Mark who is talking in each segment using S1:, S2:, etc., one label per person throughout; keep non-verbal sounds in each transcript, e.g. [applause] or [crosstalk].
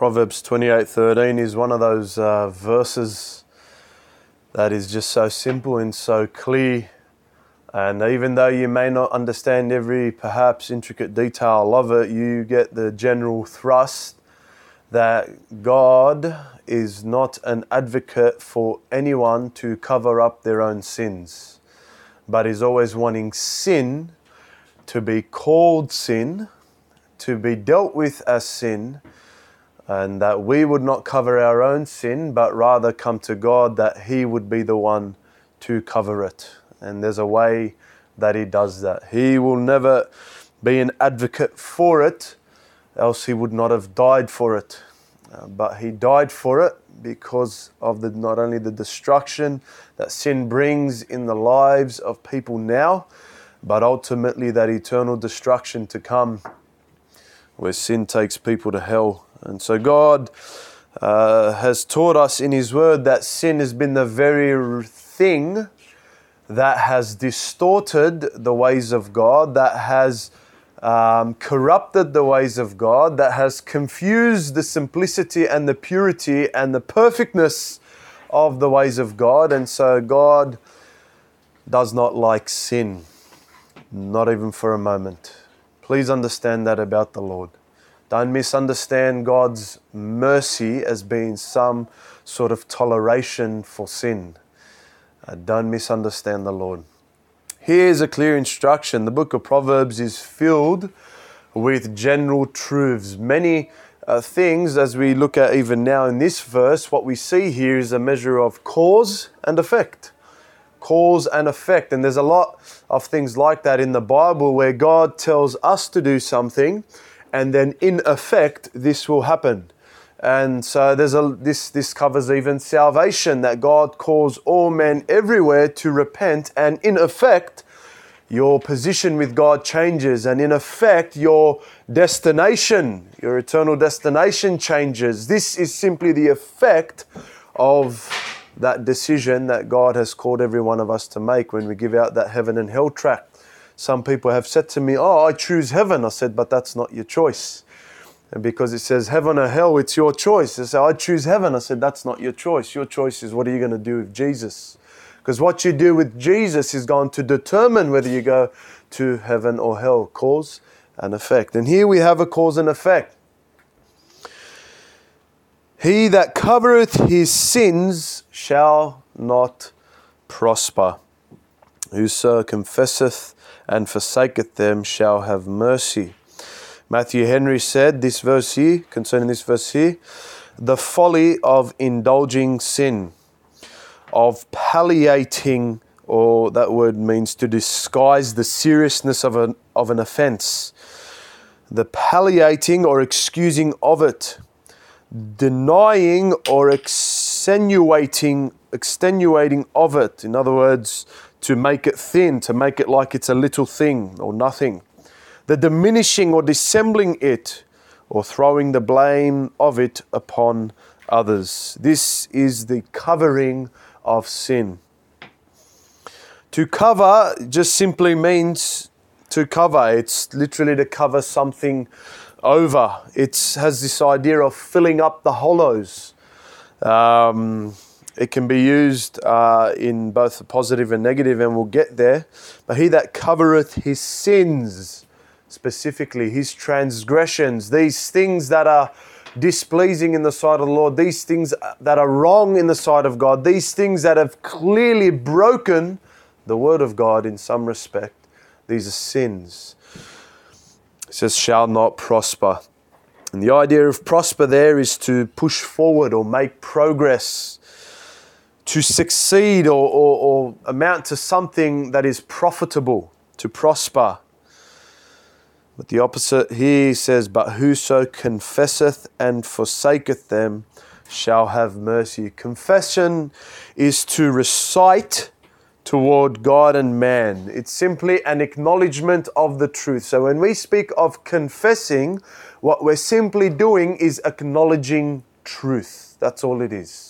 S1: Proverbs 28:13 is one of those uh, verses that is just so simple and so clear. And even though you may not understand every perhaps intricate detail of it, you get the general thrust that God is not an advocate for anyone to cover up their own sins, but is always wanting sin to be called sin, to be dealt with as sin, and that we would not cover our own sin, but rather come to God that He would be the one to cover it. And there's a way that He does that. He will never be an advocate for it, else He would not have died for it. Uh, but He died for it because of the, not only the destruction that sin brings in the lives of people now, but ultimately that eternal destruction to come where sin takes people to hell. And so God uh, has taught us in His Word that sin has been the very thing that has distorted the ways of God, that has um, corrupted the ways of God, that has confused the simplicity and the purity and the perfectness of the ways of God. And so God does not like sin, not even for a moment. Please understand that about the Lord. Don't misunderstand God's mercy as being some sort of toleration for sin. Uh, don't misunderstand the Lord. Here's a clear instruction. The book of Proverbs is filled with general truths. Many uh, things, as we look at even now in this verse, what we see here is a measure of cause and effect. Cause and effect. And there's a lot of things like that in the Bible where God tells us to do something and then in effect this will happen. And so there's a this this covers even salvation that God calls all men everywhere to repent and in effect your position with God changes and in effect your destination your eternal destination changes this is simply the effect of that decision that God has called every one of us to make when we give out that heaven and hell tract some people have said to me, Oh, I choose heaven. I said, But that's not your choice. And because it says heaven or hell, it's your choice. They say, I choose heaven. I said, That's not your choice. Your choice is what are you going to do with Jesus? Because what you do with Jesus is going to determine whether you go to heaven or hell. Cause and effect. And here we have a cause and effect. He that covereth his sins shall not prosper. Whoso confesseth and forsaketh them shall have mercy. Matthew Henry said this verse here, concerning this verse here, the folly of indulging sin, of palliating, or that word means to disguise the seriousness of an, of an offense, the palliating or excusing of it, denying or extenuating, extenuating of it. In other words, to make it thin, to make it like it's a little thing or nothing. The diminishing or dissembling it or throwing the blame of it upon others. This is the covering of sin. To cover just simply means to cover. It's literally to cover something over. It has this idea of filling up the hollows. Um, it can be used uh, in both the positive and negative, and we'll get there. But he that covereth his sins, specifically his transgressions, these things that are displeasing in the sight of the Lord, these things that are wrong in the sight of God, these things that have clearly broken the word of God in some respect, these are sins. It says, shall not prosper. And the idea of prosper there is to push forward or make progress to succeed or, or, or amount to something that is profitable, to prosper. But the opposite here says, But whoso confesseth and forsaketh them shall have mercy. Confession is to recite toward God and man. It's simply an acknowledgement of the truth. So when we speak of confessing, what we're simply doing is acknowledging truth. That's all it is.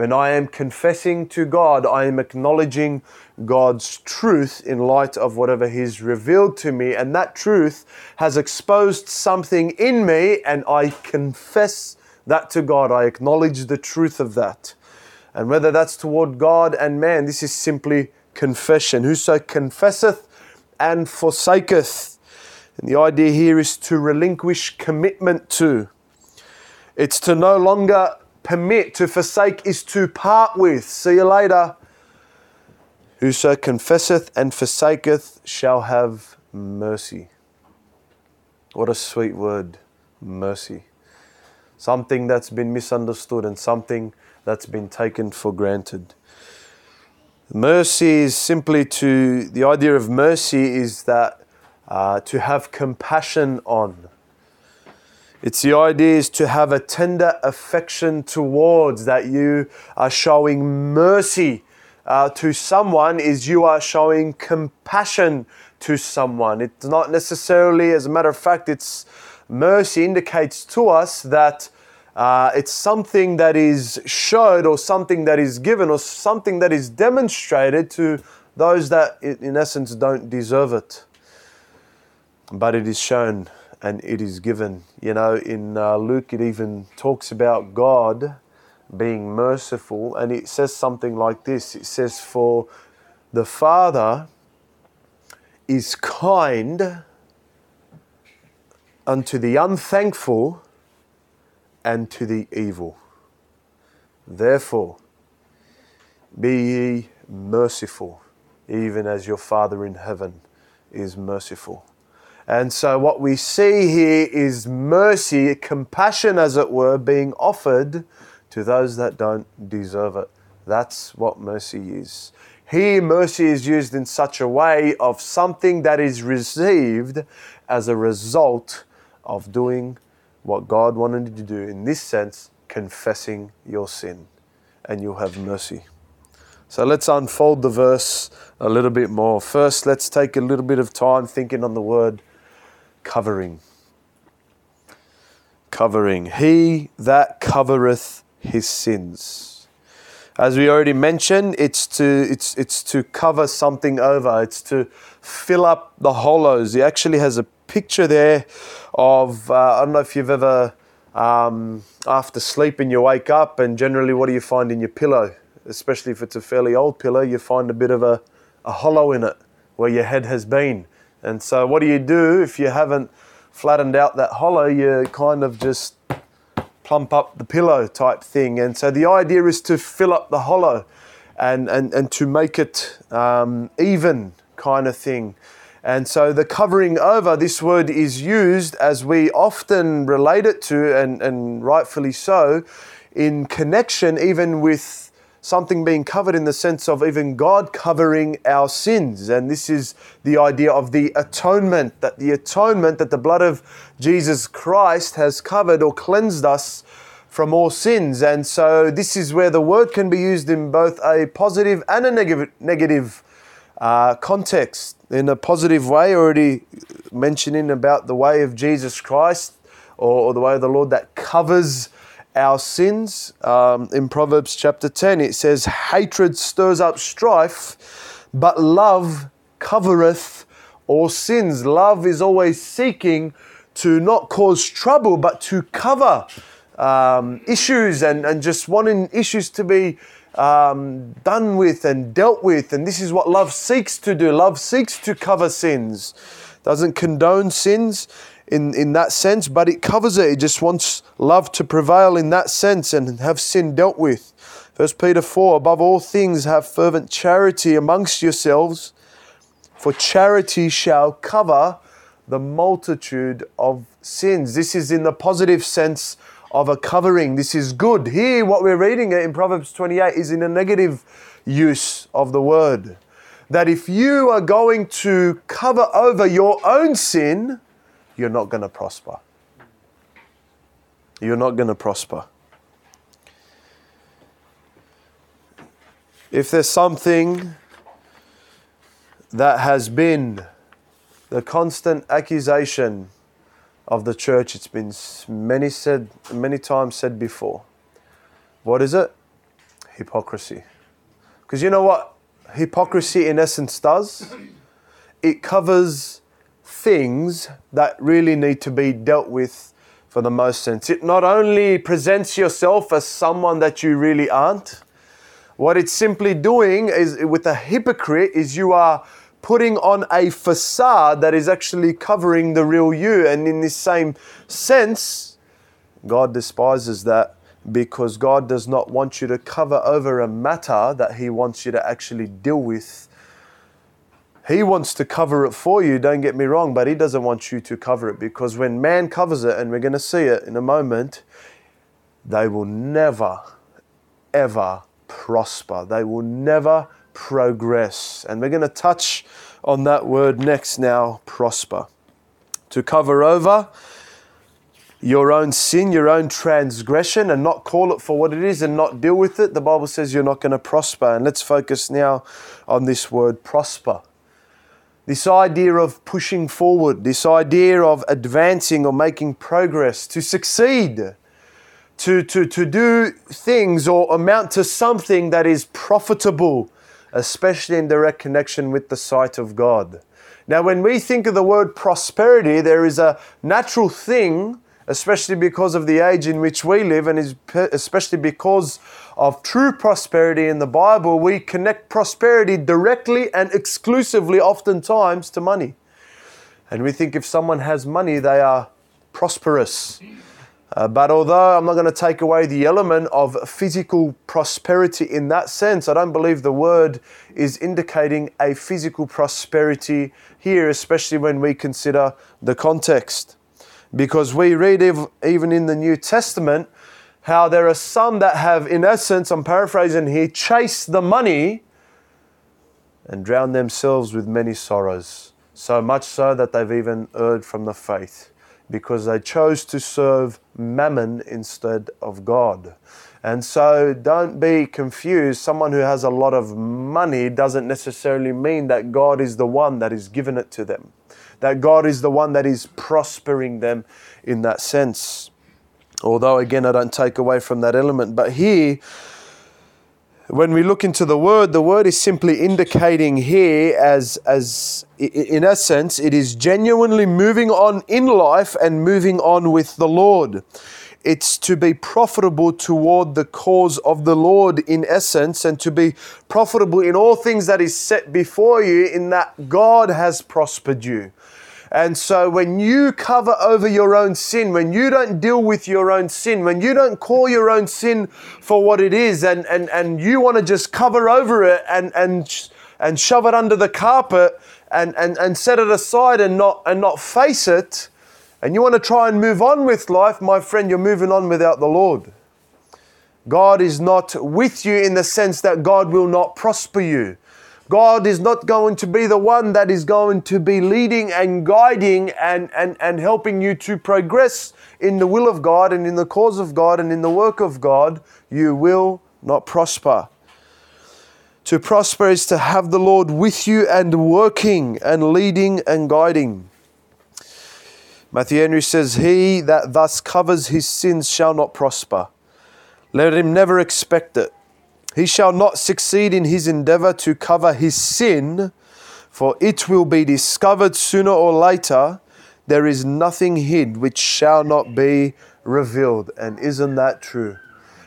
S1: When I am confessing to God, I am acknowledging God's truth in light of whatever He's revealed to me. And that truth has exposed something in me, and I confess that to God. I acknowledge the truth of that. And whether that's toward God and man, this is simply confession. Whoso confesseth and forsaketh. And the idea here is to relinquish commitment to. It's to no longer permit, to forsake is to part with. See you later. Whoso confesseth and forsaketh shall have mercy. What a sweet word, mercy. Something that's been misunderstood and something that's been taken for granted. Mercy is simply to, the idea of mercy is that uh, to have compassion on. It's the idea is to have a tender affection towards, that you are showing mercy uh, to someone, is you are showing compassion to someone. It's not necessarily, as a matter of fact, it's mercy indicates to us that uh, it's something that is showed or something that is given or something that is demonstrated to those that, in essence, don't deserve it. But it is shown and it is given. You know, in uh, Luke, it even talks about God being merciful, and it says something like this it says, For the Father is kind unto the unthankful and to the evil. Therefore, be ye merciful, even as your Father in heaven is merciful. And so, what we see here is mercy, compassion, as it were, being offered to those that don't deserve it. That's what mercy is. Here, mercy is used in such a way of something that is received as a result of doing what God wanted you to do. In this sense, confessing your sin, and you'll have mercy. So let's unfold the verse a little bit more. First, let's take a little bit of time thinking on the word covering. Covering. He that covereth his sins. As we already mentioned, it's to, it's, it's to cover something over, it's to fill up the hollows. He actually has a picture there of, uh, I don't know if you've ever, um, after sleeping, you wake up and generally what do you find in your pillow? Especially if it's a fairly old pillow, you find a bit of a, a hollow in it where your head has been. And so, what do you do if you haven't flattened out that hollow? You kind of just plump up the pillow type thing. And so, the idea is to fill up the hollow and, and, and to make it um, even kind of thing. And so, the covering over, this word is used as we often relate it to, and, and rightfully so, in connection even with something being covered in the sense of even God covering our sins. And this is the idea of the atonement, that the atonement that the blood of Jesus Christ has covered or cleansed us from all sins. And so this is where the word can be used in both a positive and a negative, negative uh, context. In a positive way, already mentioning about the way of Jesus Christ or, or the way of the Lord that covers our sins. Um, in Proverbs chapter 10, it says, Hatred stirs up strife, but love covereth all sins. Love is always seeking to not cause trouble, but to cover um, issues and, and just wanting issues to be um, done with and dealt with. And this is what love seeks to do. Love seeks to cover sins, doesn't condone sins in, in that sense, but it covers it. It just wants love to prevail in that sense and have sin dealt with. 1 Peter 4 Above all things, have fervent charity amongst yourselves, for charity shall cover the multitude of sins. This is in the positive sense of a covering. This is good. Here, what we're reading in Proverbs 28 is in a negative use of the word. That if you are going to cover over your own sin, you're not going to prosper. You're not going to prosper. If there's something that has been the constant accusation of the church, it's been many said many times said before. What is it? Hypocrisy. Because you know what hypocrisy in essence does? It covers things that really need to be dealt with for the most sense. It not only presents yourself as someone that you really aren't, what it's simply doing is with a hypocrite is you are putting on a facade that is actually covering the real you. And in this same sense, God despises that because God does not want you to cover over a matter that He wants you to actually deal with. He wants to cover it for you, don't get me wrong, but He doesn't want you to cover it because when man covers it, and we're going to see it in a moment, they will never, ever prosper. They will never progress. And we're going to touch on that word next now prosper. To cover over your own sin, your own transgression, and not call it for what it is and not deal with it, the Bible says you're not going to prosper. And let's focus now on this word prosper. This idea of pushing forward, this idea of advancing or making progress, to succeed, to, to, to do things or amount to something that is profitable, especially in direct connection with the sight of God. Now, when we think of the word prosperity, there is a natural thing especially because of the age in which we live, and especially because of true prosperity in the Bible, we connect prosperity directly and exclusively, oftentimes, to money. And we think if someone has money, they are prosperous. Uh, but although I'm not going to take away the element of physical prosperity in that sense, I don't believe the word is indicating a physical prosperity here, especially when we consider the context. Because we read even in the New Testament how there are some that have, in essence, I'm paraphrasing here, chased the money and drowned themselves with many sorrows. So much so that they've even erred from the faith because they chose to serve mammon instead of God. And so don't be confused. Someone who has a lot of money doesn't necessarily mean that God is the one that is giving it to them that God is the one that is prospering them in that sense. Although, again, I don't take away from that element. But here, when we look into the word, the word is simply indicating here as, as in essence, it is genuinely moving on in life and moving on with the Lord. It's to be profitable toward the cause of the Lord in essence, and to be profitable in all things that is set before you, in that God has prospered you. And so when you cover over your own sin, when you don't deal with your own sin, when you don't call your own sin for what it is, and, and, and you want to just cover over it and, and, and shove it under the carpet and, and, and set it aside and not, and not face it, and you want to try and move on with life, my friend, you're moving on without the Lord. God is not with you in the sense that God will not prosper you. God is not going to be the one that is going to be leading and guiding and, and, and helping you to progress in the will of God and in the cause of God and in the work of God. You will not prosper. To prosper is to have the Lord with you and working and leading and guiding. Matthew Henry says, He that thus covers his sins shall not prosper. Let him never expect it. He shall not succeed in his endeavor to cover his sin, for it will be discovered sooner or later. There is nothing hid which shall not be revealed. And isn't that true?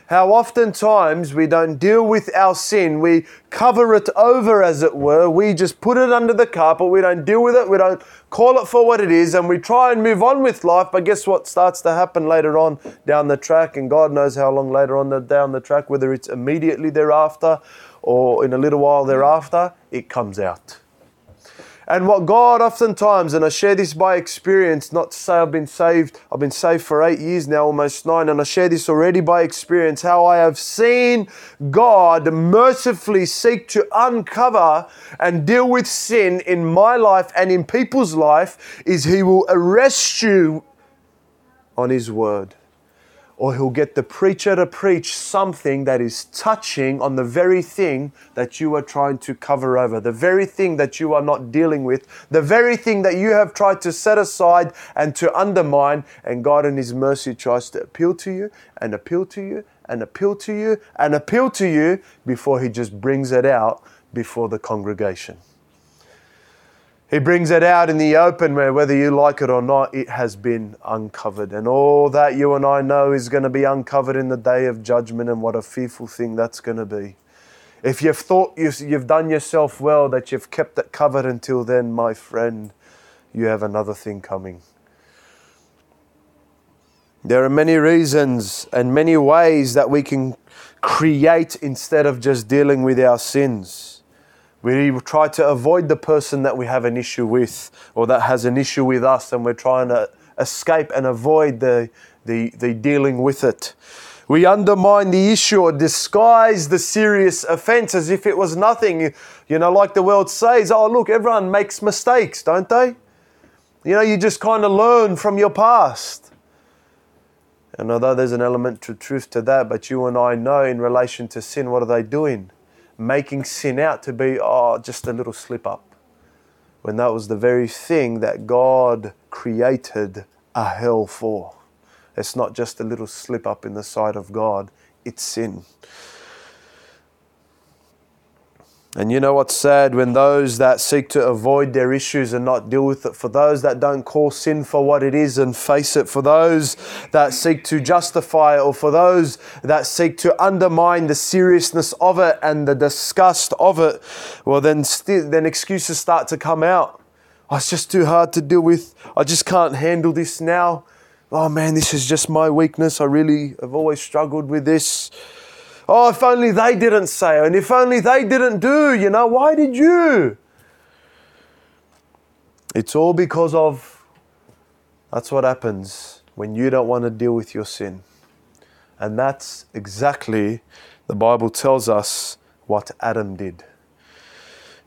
S1: How oftentimes we don't deal with our sin. We cover it over, as it were. We just put it under the carpet. We don't deal with it. We don't call it for what it is. And we try and move on with life. But guess what starts to happen later on down the track? And God knows how long later on the, down the track, whether it's immediately thereafter or in a little while thereafter, it comes out. And what God oftentimes, and I share this by experience, not to say I've been saved, I've been saved for eight years now, almost nine, and I share this already by experience, how I have seen God mercifully seek to uncover and deal with sin in my life and in people's life, is He will arrest you on His word or he'll get the preacher to preach something that is touching on the very thing that you are trying to cover over, the very thing that you are not dealing with, the very thing that you have tried to set aside and to undermine. And God, in His mercy, tries to appeal to you and appeal to you and appeal to you and appeal to you before He just brings it out before the congregation. He brings it out in the open where, whether you like it or not, it has been uncovered. And all that you and I know is going to be uncovered in the day of judgment, and what a fearful thing that's going to be. If you've thought you've, done yourself well, that you've kept it covered until then, my friend, you have another thing coming. There are many reasons and many ways that we can create instead of just dealing with our sins. We try to avoid the person that we have an issue with or that has an issue with us, and we're trying to escape and avoid the, the, the dealing with it. We undermine the issue or disguise the serious offense as if it was nothing. You know, like the world says, oh, look, everyone makes mistakes, don't they? You know, you just kind of learn from your past. And although there's an element of truth to that, but you and I know in relation to sin, what are they doing? Making sin out to be, oh, just a little slip up. When that was the very thing that God created a hell for. It's not just a little slip up in the sight of God, it's sin. And you know what's sad when those that seek to avoid their issues and not deal with it, for those that don't call sin for what it is and face it, for those that seek to justify it, or for those that seek to undermine the seriousness of it and the disgust of it, well, then, st- then excuses start to come out. Oh, it's just too hard to deal with. I just can't handle this now. Oh man, this is just my weakness. I really have always struggled with this. Oh, if only they didn't say, and if only they didn't do, you know, why did you? It's all because of that's what happens when you don't want to deal with your sin. And that's exactly, the Bible tells us, what Adam did.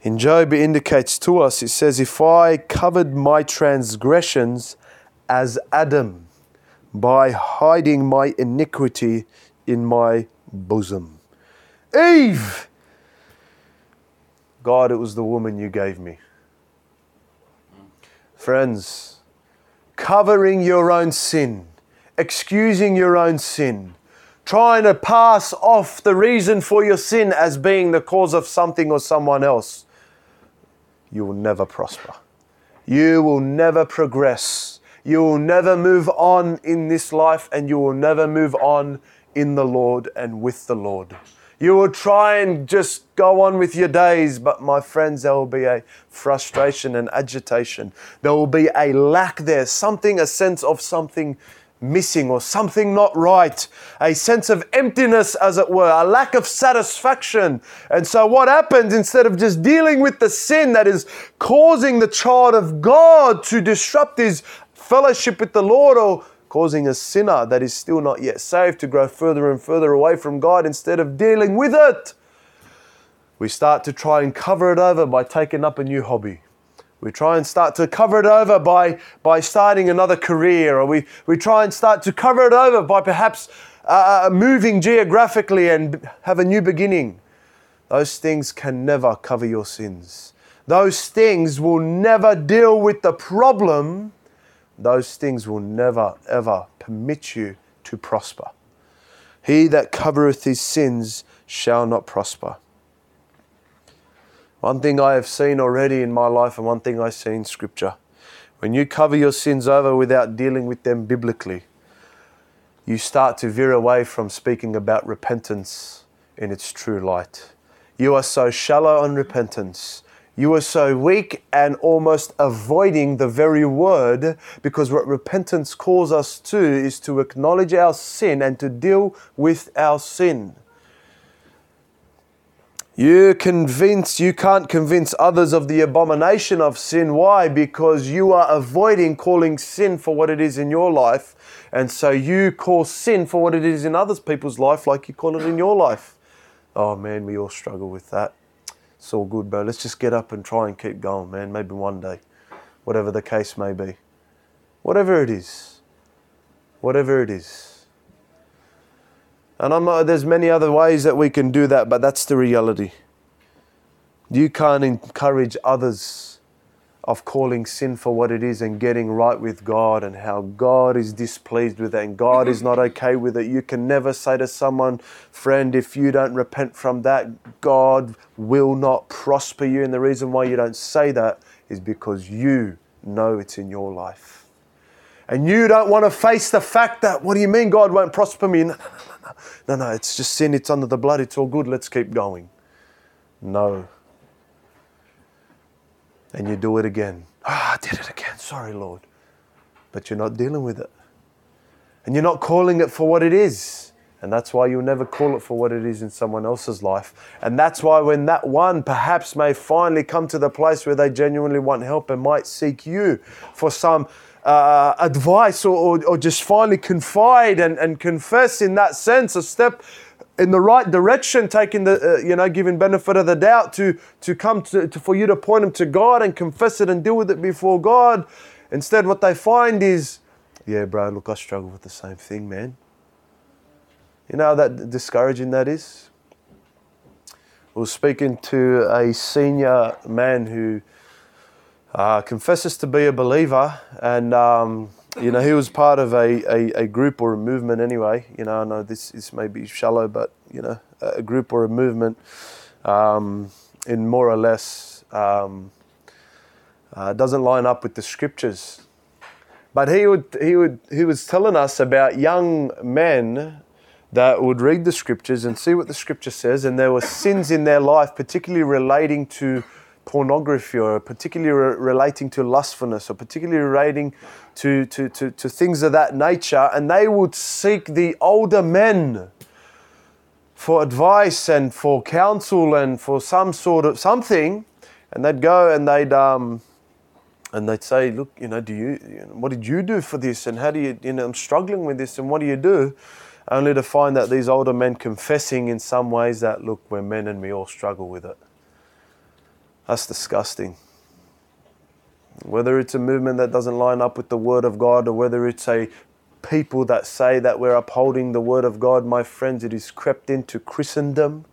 S1: In Job, it indicates to us, it says, If I covered my transgressions as Adam by hiding my iniquity in my bosom. Eve! God, it was the woman you gave me. Friends, covering your own sin, excusing your own sin, trying to pass off the reason for your sin as being the cause of something or someone else, you will never prosper. You will never progress. You will never move on in this life and you will never move on in the Lord and with the Lord. You will try and just go on with your days, but my friends, there will be a frustration and agitation. There will be a lack there, something, a sense of something missing or something not right, a sense of emptiness, as it were, a lack of satisfaction. And so, what happens instead of just dealing with the sin that is causing the child of God to disrupt his fellowship with the Lord or causing a sinner that is still not yet saved to grow further and further away from God instead of dealing with it. We start to try and cover it over by taking up a new hobby. We try and start to cover it over by, by starting another career, or we, we try and start to cover it over by perhaps uh, uh moving geographically and have a new beginning. Those things can never cover your sins. Those things will never deal with the problem those things will never, ever permit you to prosper. He that covereth his sins shall not prosper. One thing I have seen already in my life, and one thing I see in Scripture when you cover your sins over without dealing with them biblically, you start to veer away from speaking about repentance in its true light. You are so shallow on repentance you are so weak and almost avoiding the very word because what repentance calls us to is to acknowledge our sin and to deal with our sin. You convince you can't convince others of the abomination of sin. Why? Because you are avoiding calling sin for what it is in your life. And so you call sin for what it is in others people's life like you call it in your life. Oh man, we all struggle with that it's all good, bro. Let's just get up and try and keep going, man. Maybe one day, whatever the case may be. Whatever it is. Whatever it is. And I'm not, there's many other ways that we can do that, but that's the reality. You can't encourage others of calling sin for what it is and getting right with God and how God is displeased with it and God is not okay with it. You can never say to someone, friend, if you don't repent from that, God will not prosper you. And the reason why you don't say that is because you know it's in your life. And you don't want to face the fact that, what do you mean God won't prosper me? No, no, no, no. No, no, it's just sin. It's under the blood. It's all good. Let's keep going. No. And you do it again. Ah, oh, I did it again. Sorry, Lord. But you're not dealing with it. And you're not calling it for what it is. And that's why you'll never call it for what it is in someone else's life. And that's why when that one perhaps may finally come to the place where they genuinely want help and might seek you for some uh, advice or, or, or, just finally confide and, and confess in that sense, a step in the right direction, taking the, uh, you know, giving benefit of the doubt to, to come to, to, for you to point them to God and confess it and deal with it before God. Instead, what they find is, yeah, bro, look, I struggle with the same thing, man. You know how that discouraging that is? I was speaking to a senior man who uh, confesses to be a believer, and um, you know he was part of a, a, a, group or a movement anyway. You know, I know this is maybe shallow, but you know, a group or a movement um, in more or less um, uh, doesn't line up with the scriptures. But he would he would he was telling us about young men that would read the scriptures and see what the scripture says, and there were sins in their life, particularly relating to pornography or particularly re- relating to lustfulness or particularly relating to, to, to, to things of that nature, and they would seek the older men for advice and for counsel and for some sort of something, and they'd go and they'd um, and they'd say, look, you know, do you, you know, what did you do for this, and how do you, you know, I'm struggling with this, and what do you do? only to find that these older men confessing in some ways that, look, we're men and we all struggle with it. That's disgusting. Whether it's a movement that doesn't line up with the Word of God or whether it's a people that say that we're upholding the Word of God, my friends, it is crept into Christendom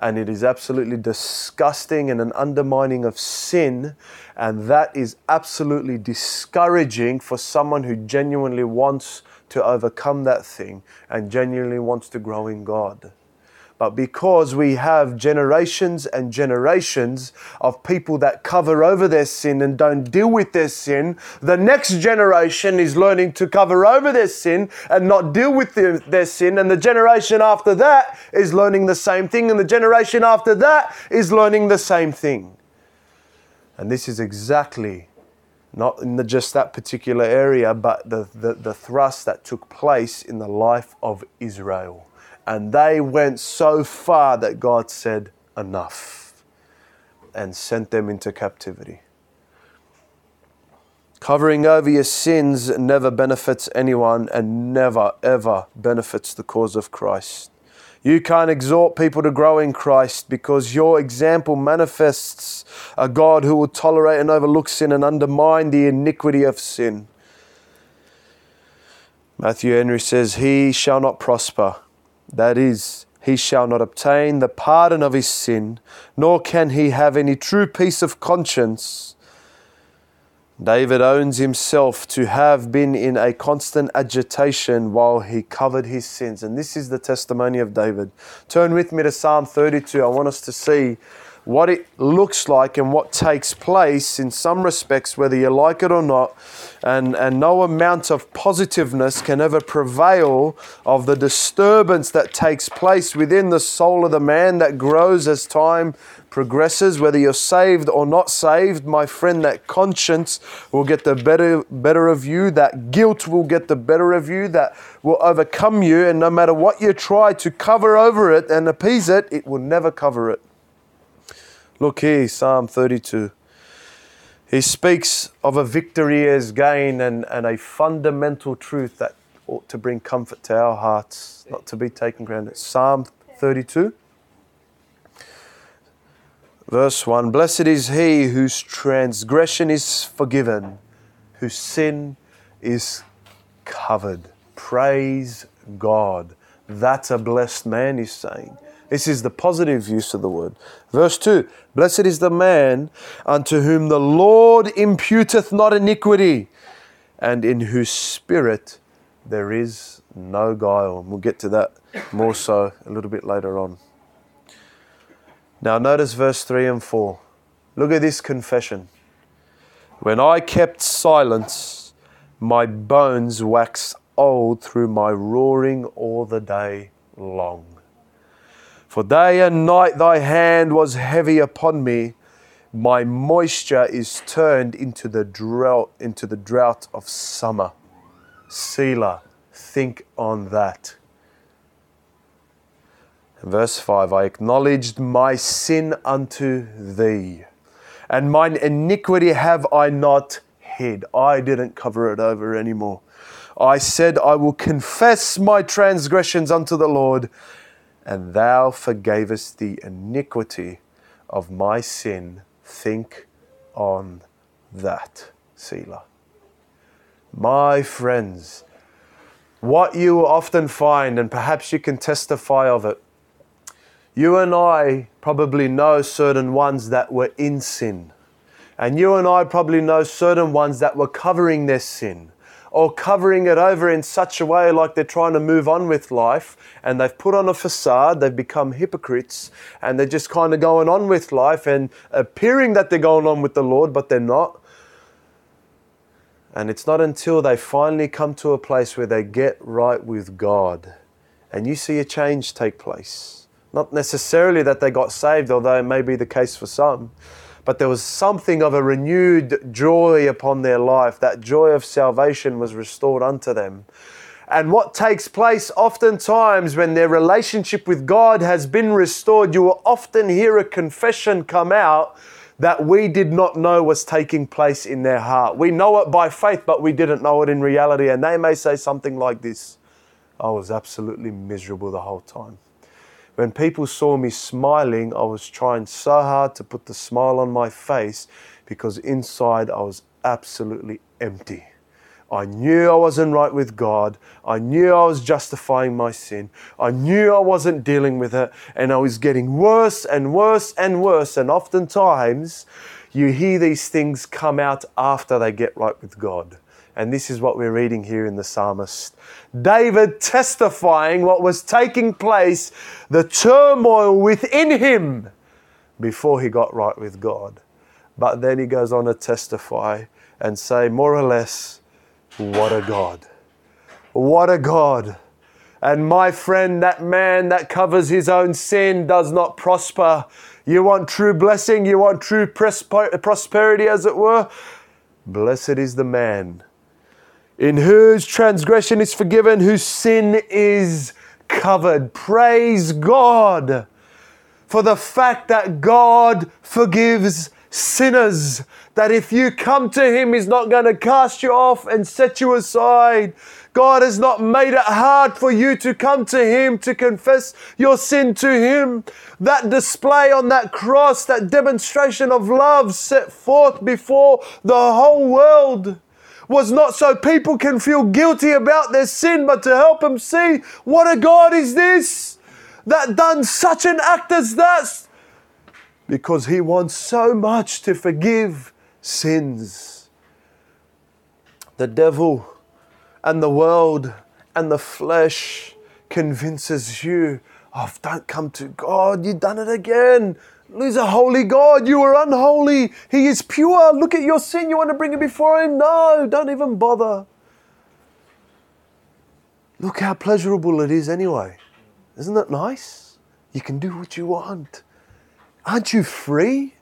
S1: and it is absolutely disgusting and an undermining of sin. And that is absolutely discouraging for someone who genuinely wants to overcome that thing and genuinely wants to grow in God. But because we have generations and generations of people that cover over their sin and don't deal with their sin, the next generation is learning to cover over their sin and not deal with their, their sin. And the generation after that is learning the same thing. And the generation after that is learning the same thing. And this is exactly not in the, just that particular area, but the, the, the thrust that took place in the life of Israel. And they went so far that God said, enough, and sent them into captivity. Covering over your sins never benefits anyone and never, ever benefits the cause of Christ. You can't exhort people to grow in Christ because your example manifests a God who will tolerate and overlook sin and undermine the iniquity of sin. Matthew Henry says, He shall not prosper. That is, he shall not obtain the pardon of his sin, nor can he have any true peace of conscience David owns himself to have been in a constant agitation while he covered his sins. And this is the testimony of David. Turn with me to Psalm 32. I want us to see what it looks like and what takes place in some respects, whether you like it or not. And, and no amount of positiveness can ever prevail of the disturbance that takes place within the soul of the man that grows as time progresses, whether you're saved or not saved, my friend, that conscience will get the better, better of you, that guilt will get the better of you, that will overcome you, and no matter what you try to cover over it and appease it, it will never cover it. Look here, Psalm 32. He speaks of a victory as gain and, and a fundamental truth that ought to bring comfort to our hearts, not to be taken granted. Psalm 32. Verse 1 Blessed is he whose transgression is forgiven, whose sin is covered. Praise God. That's a blessed man, he's saying. This is the positive use of the word. Verse 2 Blessed is the man unto whom the Lord imputeth not iniquity, and in whose spirit there is no guile. And we'll get to that more so a little bit later on. Now, notice verse 3 and 4. Look at this confession. When I kept silence, my bones waxed old through my roaring all the day long. For day and night thy hand was heavy upon me. My moisture is turned into the drought, into the drought of summer. Selah, think on that. Verse 5 I acknowledged my sin unto thee, and mine iniquity have I not hid. I didn't cover it over anymore. I said, I will confess my transgressions unto the Lord, and thou forgavest the iniquity of my sin. Think on that, Selah. My friends, what you often find, and perhaps you can testify of it, you and I probably know certain ones that were in sin. And you and I probably know certain ones that were covering their sin or covering it over in such a way like they're trying to move on with life and they've put on a facade, they've become hypocrites, and they're just kind of going on with life and appearing that they're going on with the Lord, but they're not. And it's not until they finally come to a place where they get right with God and you see a change take place. Not necessarily that they got saved, although it may be the case for some but there was something of a renewed joy upon their life. That joy of salvation was restored unto them. And what takes place oftentimes when their relationship with God has been restored, you will often hear a confession come out that we did not know was taking place in their heart. We know it by faith, but we didn't know it in reality. And they may say something like this I was absolutely miserable the whole time. When people saw me smiling, I was trying so hard to put the smile on my face because inside I was absolutely empty. I knew I wasn't right with God. I knew I was justifying my sin. I knew I wasn't dealing with it. And I was getting worse and worse and worse. And oftentimes, you hear these things come out after they get right with God. And this is what we're reading here in the psalmist. David testifying what was taking place, the turmoil within him before he got right with God. But then he goes on to testify and say, more or less, what a God. What a God. And my friend, that man that covers his own sin does not prosper. You want true blessing, you want true prosperity, as it were. Blessed is the man in whose transgression is forgiven, whose sin is covered. Praise God for the fact that God forgives sinners. That if you come to Him, He's not going to cast you off and set you aside. God has not made it hard for you to come to Him, to confess your sin to Him. That display on that cross, that demonstration of love set forth before the whole world was not so people can feel guilty about their sin, but to help them see what a God is this that done such an act as that. Because He wants so much to forgive sins. The devil and the world and the flesh convinces you of don't come to God, you've done it again. He's a holy God. You are unholy. He is pure. Look at your sin. You want to bring it before Him? No, don't even bother. Look how pleasurable it is anyway. Isn't that nice? You can do what you want. Aren't you free?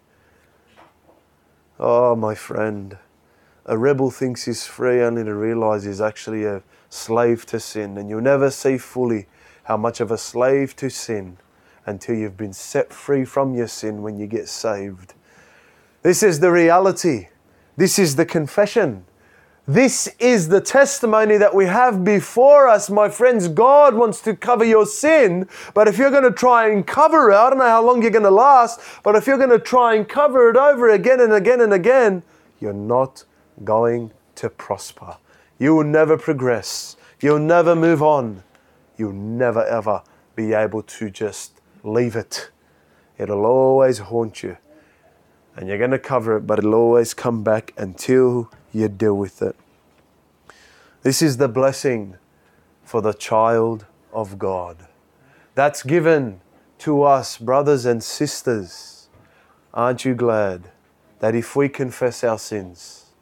S1: Oh, my friend. A rebel thinks he's free only to realize he's actually a slave to sin. And you'll never see fully how much of a slave to sin until you've been set free from your sin when you get saved. This is the reality. This is the confession. This is the testimony that we have before us, my friends. God wants to cover your sin, but if you're going to try and cover it, I don't know how long you're going to last, but if you're going to try and cover it over again and again and again, you're not going to prosper. You will never progress. You'll never move on. You'll never ever be able to just leave it. It'll always haunt you. And you're going to cover it, but it'll always come back until you deal with it. This is the blessing for the child of God. That's given to us, brothers and sisters. Aren't you glad that if we confess our sins,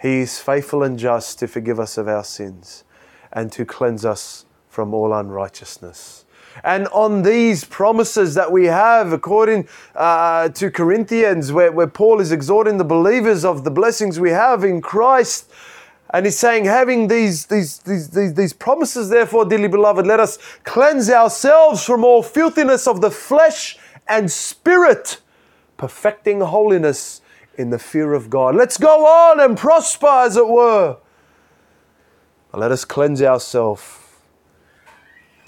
S1: He is faithful and just to forgive us of our sins and to cleanse us from all unrighteousness. And on these promises that we have, according uh, to Corinthians, where, where Paul is exhorting the believers of the blessings we have in Christ, and he's saying, having these, these, these, these, these promises, therefore, dearly beloved, let us cleanse ourselves from all filthiness of the flesh and spirit, perfecting holiness in the fear of God. Let's go on and prosper, as it were. Let us cleanse ourselves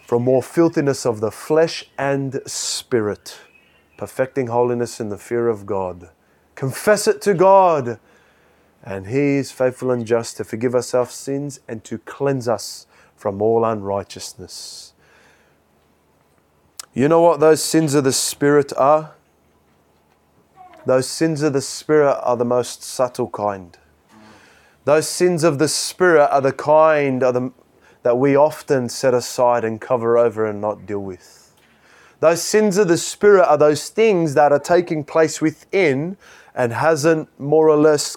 S1: from more filthiness of the flesh and spirit, perfecting holiness in the fear of God. Confess it to God, and He is faithful and just to forgive us our sins and to cleanse us from all unrighteousness. You know what those sins of the Spirit are? Those sins of the Spirit are the most subtle kind. Those sins of the Spirit are the kind, are the, that we often set aside and cover over and not deal with. Those sins of the Spirit are those things that are taking place within and hasn't more or less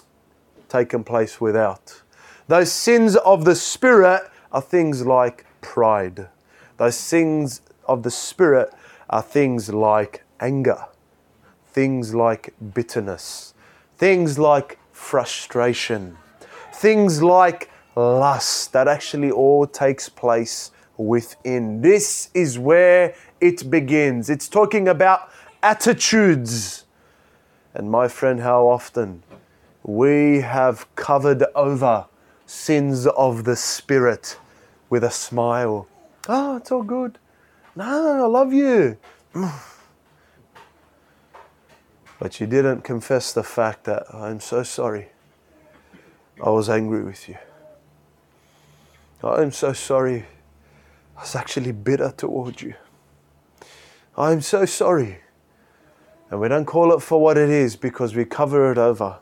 S1: taken place without. Those sins of the Spirit are things like pride. Those sins of the Spirit are things like anger, things like bitterness, things like frustration, things like lust that actually all takes place within. This is where it begins. It's talking about attitudes. And my friend, how often we have covered over sins of the Spirit with a smile. Oh, it's all good. No, I love you. [sighs] But you didn't confess the fact that I'm so sorry. I was angry with you. I'm so sorry. I was actually bitter towards you. I'm so sorry. And we don't call it for what it is because we cover it over.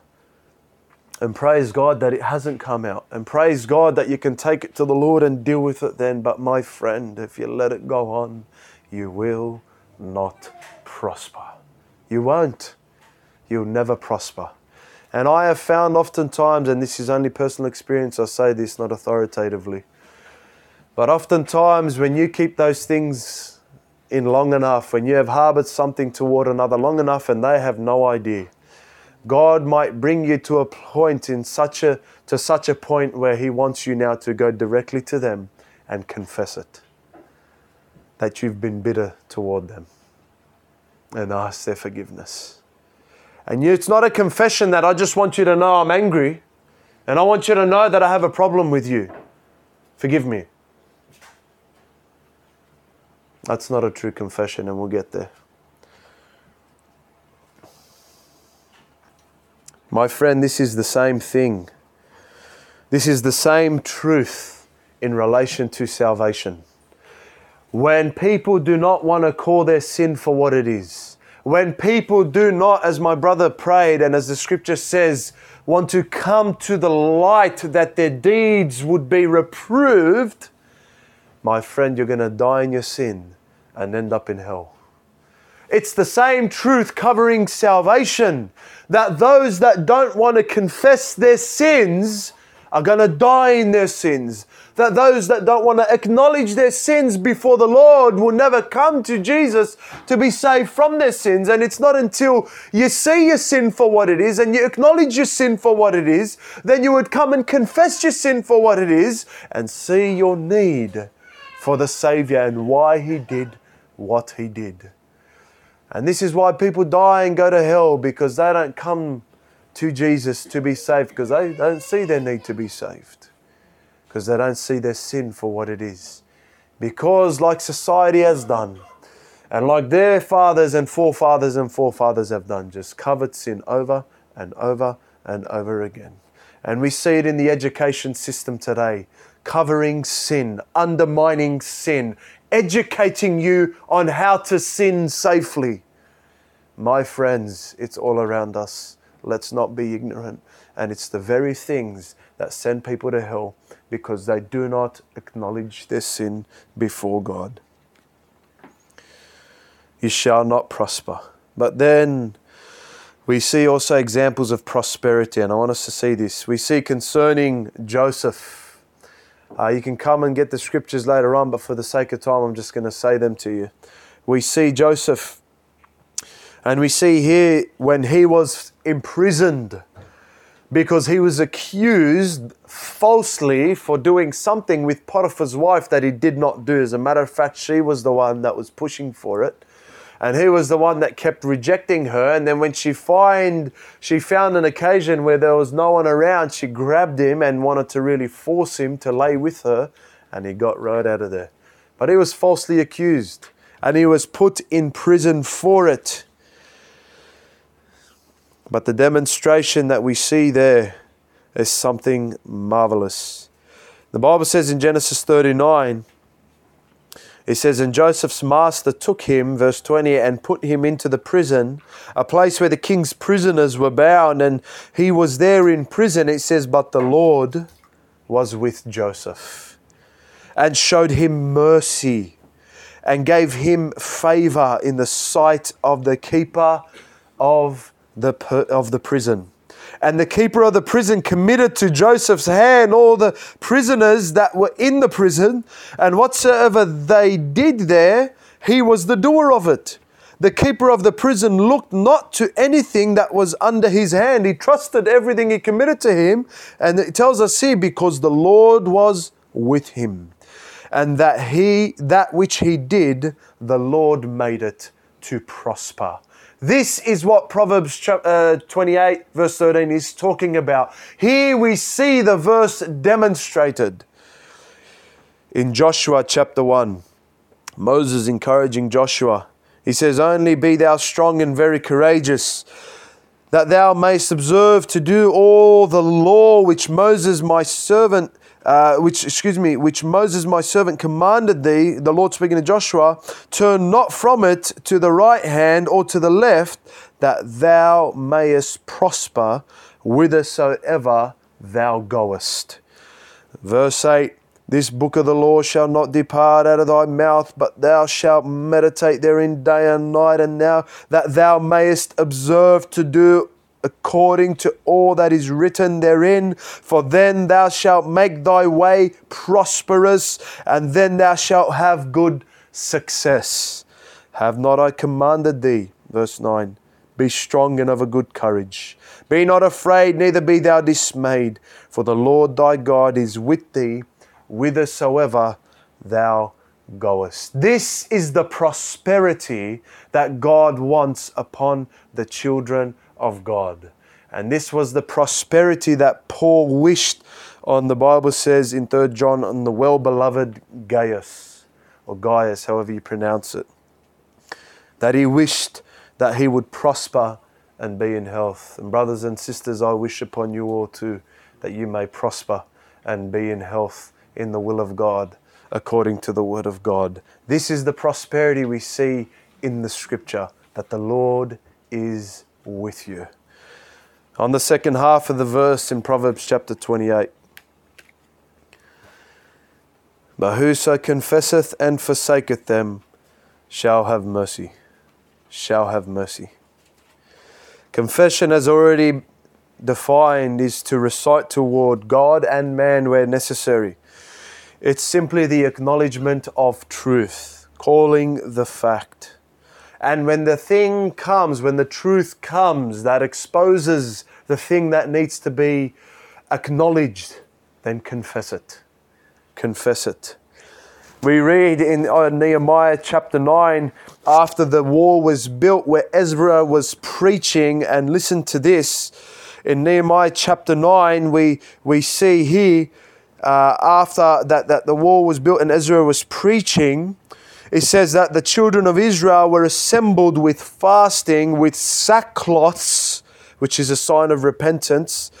S1: And praise God that it hasn't come out. And praise God that you can take it to the Lord and deal with it then. But my friend, if you let it go on, you will not prosper. You won't. You'll never prosper. And I have found oftentimes, and this is only personal experience, I say this not authoritatively, but oftentimes when you keep those things in long enough, when you have harbored something toward another long enough and they have no idea, God might bring you to a point in such a to such a point where He wants you now to go directly to them and confess it. That you've been bitter toward them and ask their forgiveness. And it's not a confession that I just want you to know I'm angry and I want you to know that I have a problem with you. Forgive me. That's not a true confession, and we'll get there. My friend, this is the same thing. This is the same truth in relation to salvation. When people do not want to call their sin for what it is, when people do not, as my brother prayed, and as the scripture says, want to come to the light that their deeds would be reproved, my friend, you're going to die in your sin and end up in hell. It's the same truth covering salvation that those that don't want to confess their sins are going to die in their sins that those that don't want to acknowledge their sins before the Lord will never come to Jesus to be saved from their sins. And it's not until you see your sin for what it is and you acknowledge your sin for what it is, then you would come and confess your sin for what it is and see your need for the Savior and why He did what He did. And this is why people die and go to hell because they don't come to Jesus to be saved because they don't see their need to be saved because they don't see their sin for what it is. Because, like society has done, and like their fathers and forefathers and forefathers have done, just covered sin over and over and over again. And we see it in the education system today covering sin, undermining sin, educating you on how to sin safely. My friends, it's all around us. Let's not be ignorant. And it's the very things that send people to hell because they do not acknowledge their sin before God. You shall not prosper. But then we see also examples of prosperity, and I want us to see this. We see concerning Joseph. Uh, you can come and get the scriptures later on, but for the sake of time, I'm just going to say them to you. We see Joseph, and we see here when he was imprisoned because he was accused falsely for doing something with Potiphar's wife that he did not do. As a matter of fact, she was the one that was pushing for it. And he was the one that kept rejecting her. And then when she find she found an occasion where there was no one around, she grabbed him and wanted to really force him to lay with her, and he got right out of there. But he was falsely accused, and he was put in prison for it. But the demonstration that we see there is something marvelous. The Bible says in Genesis 39, it says, And Joseph's master took him, verse 20, and put him into the prison, a place where the king's prisoners were bound, and he was there in prison. It says, But the Lord was with Joseph and showed him mercy and gave him favor in the sight of the keeper of the, of the prison. And the keeper of the prison committed to Joseph's hand all the prisoners that were in the prison, and whatsoever they did there, he was the doer of it. The keeper of the prison looked not to anything that was under his hand. He trusted everything he committed to him. And it tells us here, because the Lord was with him. And that he that which he did, the Lord made it to prosper. This is what Proverbs uh, 28, verse 13, is talking about. Here we see the verse demonstrated. In Joshua chapter 1, Moses encouraging Joshua. He says, Only be thou strong and very courageous, that thou mayst observe to do all the law which Moses my servant uh, which, excuse me, which Moses my servant commanded thee, the Lord speaking to Joshua, turn not from it to the right hand or to the left, that thou mayest prosper whithersoever thou goest. Verse 8 This book of the law shall not depart out of thy mouth, but thou shalt meditate therein day and night, and now that thou mayest observe to do according to all that is written therein. For then thou shalt make thy way prosperous, and then thou shalt have good success. Have not I commanded thee? Verse 9 Be strong and of a good courage. Be not afraid, neither be thou dismayed, for the Lord thy God is with thee whithersoever thou goest. This is the prosperity that God wants upon the children of God. And this was the prosperity that Paul wished on, the Bible says in 3 John, on the well beloved Gaius, or Gaius, however you pronounce it. That he wished that he would prosper and be in health. And brothers and sisters, I wish upon you all too that you may prosper and be in health in the will of God, according to the word of God. This is the prosperity we see in the scripture that the Lord is with you. On the second half of the verse in Proverbs chapter 28. But whoso confesseth and forsaketh them shall have mercy. Shall have mercy. Confession, as already defined, is to recite toward God and man where necessary. It's simply the acknowledgement of truth, calling the fact. And when the thing comes, when the truth comes that exposes the thing that needs to be acknowledged, then confess it. Confess it. We read in uh, Nehemiah chapter 9, after the wall was built, where Ezra was preaching, and listen to this. In Nehemiah chapter 9, we, we see here, uh, after that, that the wall was built and Ezra was preaching, it says that the children of Israel were assembled with fasting, with sackcloths, which is a sign of repentance,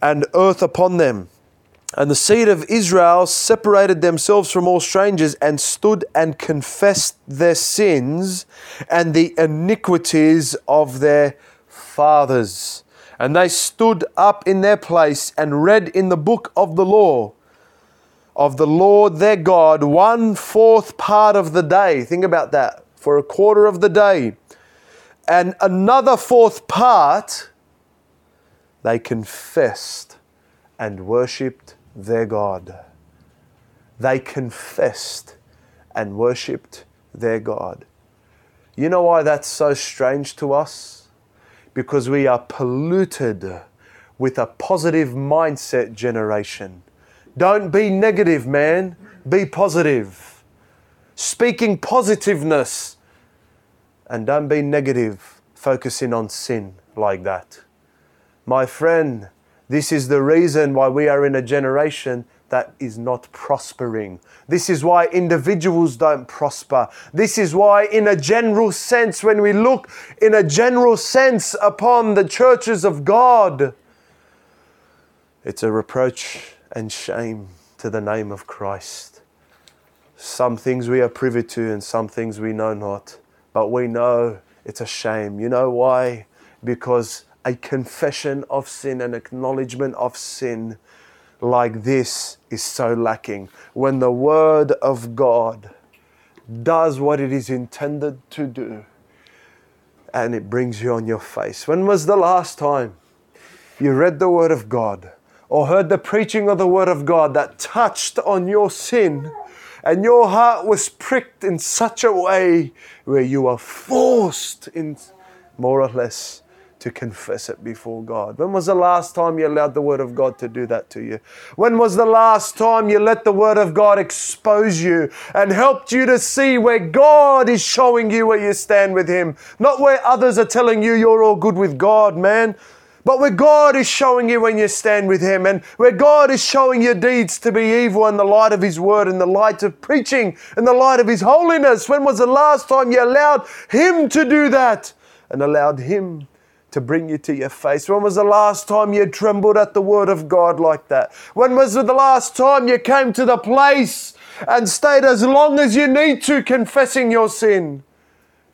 S1: and earth upon them. And the seed of Israel separated themselves from all strangers and stood and confessed their sins and the iniquities of their fathers. And they stood up in their place and read in the book of the law of the Lord their God one fourth part of the day. Think about that. For a quarter of the day. And another fourth part, they confessed and worshipped their God. They confessed and worshipped their God. You know why that's so strange to us? Because we are polluted with a positive mindset generation. Don't be negative, man. Be positive. Speaking positiveness. And don't be negative, focusing on sin like that. My friend, this is the reason why we are in a generation that is not prospering. This is why individuals don't prosper. This is why, in a general sense, when we look in a general sense upon the churches of God, it's a reproach and shame to the name of Christ. Some things we are privy to and some things we know not, but we know it's a shame. You know why? Because a confession of sin, an acknowledgement of sin like this is so lacking. When the Word of God does what it is intended to do and it brings you on your face. When was the last time you read the Word of God or heard the preaching of the Word of God that touched on your sin? and your heart was pricked in such a way where you are forced in more or less to confess it before God? When was the last time you allowed the Word of God to do that to you? When was the last time you let the Word of God expose you and helped you to see where God is showing you where you stand with Him? Not where others are telling you you're all good with God, man. But where God is showing you when you stand with Him, and where God is showing your deeds to be evil in the light of His Word, in the light of preaching, in the light of His holiness. When was the last time you allowed Him to do that and allowed Him to bring you to your face? When was the last time you trembled at the word of God like that? When was the last time you came to the place and stayed as long as you need to confessing your sin,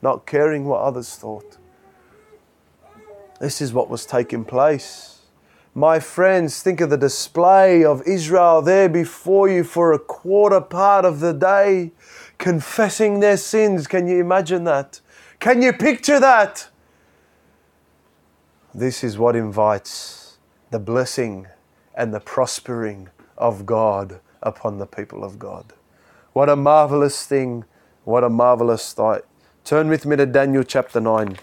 S1: not caring what others thought? This is what was taking place. My friends, think of the display of Israel there before you for a quarter part of the day, confessing their sins. Can you imagine that? Can you picture that? This is what invites the blessing and the prospering of God upon the people of God. What a marvelous thing. What a marvelous sight. Turn with me to Daniel chapter 9.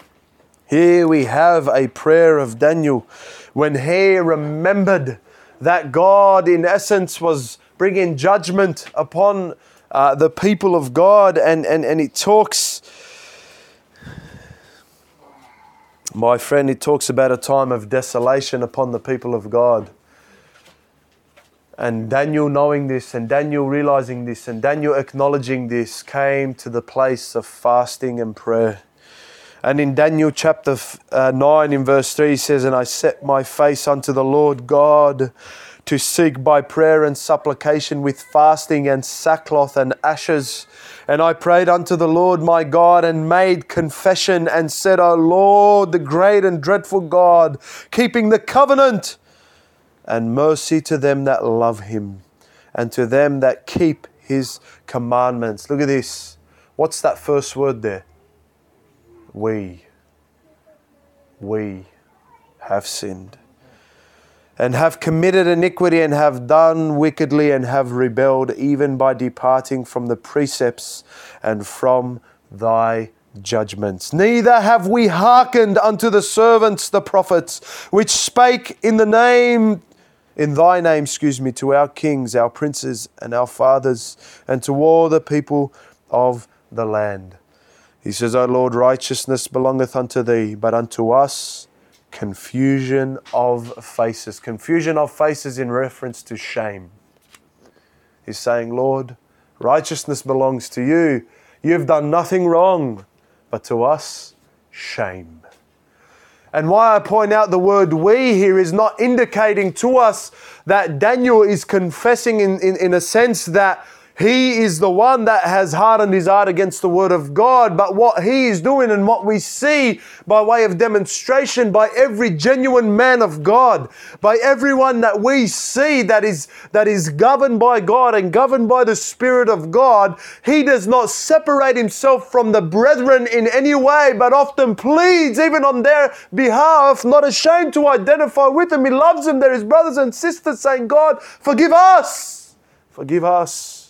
S1: Here we have a prayer of Daniel when he remembered that God, in essence, was bringing judgment upon uh, the people of God, and, and, and he talks My friend, it talks about a time of desolation upon the people of God. And Daniel knowing this, and Daniel realizing this, and Daniel acknowledging this, came to the place of fasting and prayer. And in Daniel chapter uh, 9, in verse 3, he says, And I set my face unto the Lord God to seek by prayer and supplication with fasting and sackcloth and ashes. And I prayed unto the Lord my God and made confession and said, O Lord, the great and dreadful God, keeping the covenant and mercy to them that love him and to them that keep his commandments. Look at this. What's that first word there? We. We have sinned and have committed iniquity and have done wickedly and have rebelled, even by departing from the precepts and from thy judgments. Neither have we hearkened unto the servants, the prophets, which spake in the name, in thy name, excuse me, to our kings, our princes, and our fathers, and to all the people of the land. He says, O Lord, righteousness belongeth unto thee, but unto us confusion of faces. Confusion of faces in reference to shame. He's saying, Lord, righteousness belongs to you. You've done nothing wrong, but to us, shame. And why I point out the word we here is not indicating to us that Daniel is confessing in, in, in a sense that He is the one that has hardened his heart against the word of God. But what he is doing and what we see by way of demonstration by every genuine man of God, by everyone that we see that is, that is governed by God and governed by the Spirit of God, he does not separate himself from the brethren in any way, but often pleads even on their behalf, not ashamed to identify with them. He loves them. They're his brothers and sisters saying, God, forgive us. Forgive us.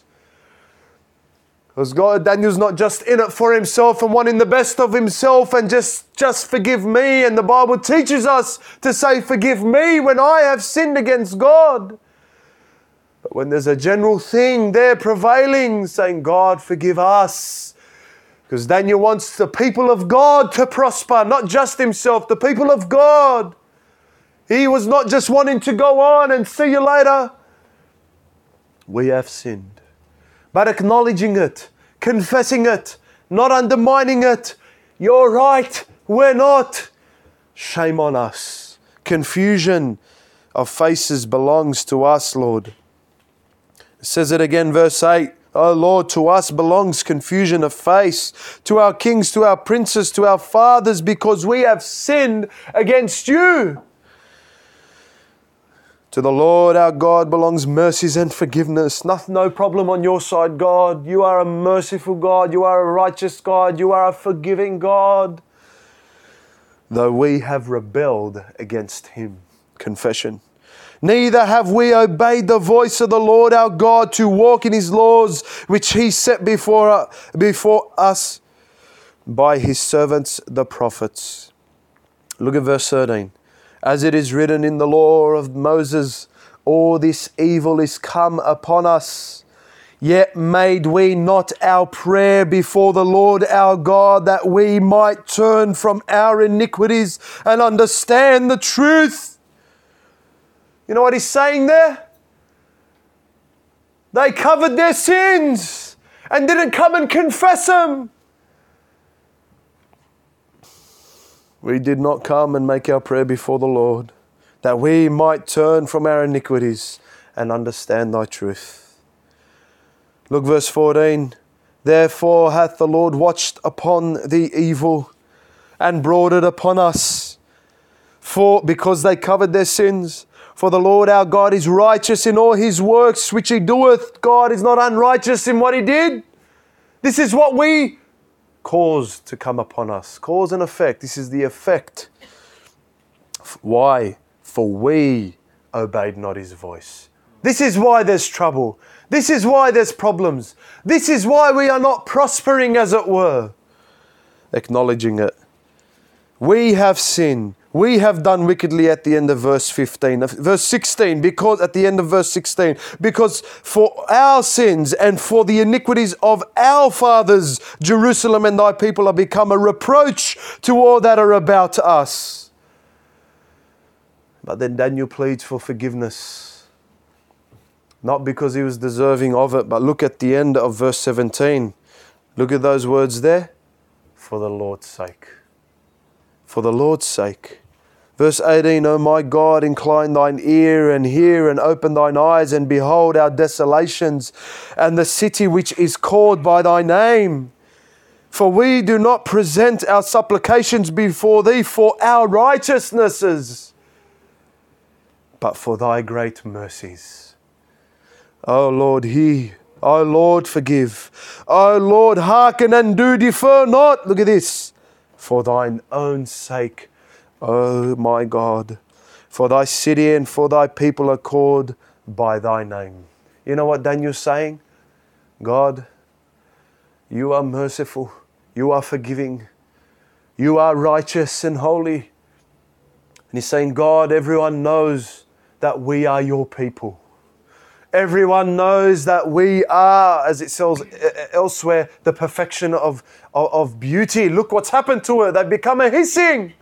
S1: Because God, Daniel's not just in it for himself and wanting the best of himself and just, just forgive me. And the Bible teaches us to say, forgive me when I have sinned against God. But when there's a general thing there prevailing, saying, God, forgive us. Because Daniel wants the people of God to prosper, not just himself, the people of God. He was not just wanting to go on and see you later. We have sinned but acknowledging it, confessing it, not undermining it. You're right, we're not. Shame on us. Confusion of faces belongs to us, Lord. It says it again, verse 8. Oh Lord, to us belongs confusion of face, to our kings, to our princes, to our fathers, because we have sinned against you. To the Lord our God belongs mercies and forgiveness. No, no problem on your side, God. You are a merciful God. You are a righteous God. You are a forgiving God. Though we have rebelled against Him. Confession. Neither have we obeyed the voice of the Lord our God to walk in His laws, which He set before, uh, before us by His servants the prophets. Look at verse 13 as it is written in the law of Moses, all this evil is come upon us. Yet made we not our prayer before the Lord our God that we might turn from our iniquities and understand the truth. You know what he's saying there? They covered their sins and didn't come and confess them. We did not come and make our prayer before the Lord, that we might turn from our iniquities and understand thy truth. Look, verse 14. Therefore hath the Lord watched upon the evil and brought it upon us, for because they covered their sins. For the Lord our God is righteous in all his works which he doeth. God is not unrighteous in what he did. This is what we cause to come upon us. Cause and effect. This is the effect. Why? For we obeyed not his voice. This is why there's trouble. This is why there's problems. This is why we are not prospering, as it were. Acknowledging it. We have sinned we have done wickedly at the end of verse 15 verse 16 because at the end of verse 16 because for our sins and for the iniquities of our fathers jerusalem and thy people have become a reproach to all that are about us. But then daniel pleads for forgiveness. Not because he was deserving of it but look at the end of verse 17 look at those words there. For the lord's sake. For the lord's sake Verse 18, O my God, incline thine ear and hear and open thine eyes and behold our desolations and the city which is called by thy name. For we do not present our supplications before thee for our righteousnesses, but for thy great mercies. O Lord, hear. O Lord, forgive. O Lord, hearken and do defer not. Look at this. For thine own sake O my God, for thy city and for thy people are called by thy name. You know what Daniel's saying? God, you are merciful, you are forgiving, you are righteous and holy. And he's saying, God, everyone knows that we are your people. Everyone knows that we are, as it says elsewhere, the perfection of, of, of beauty. Look what's happened to her. They've become a hissing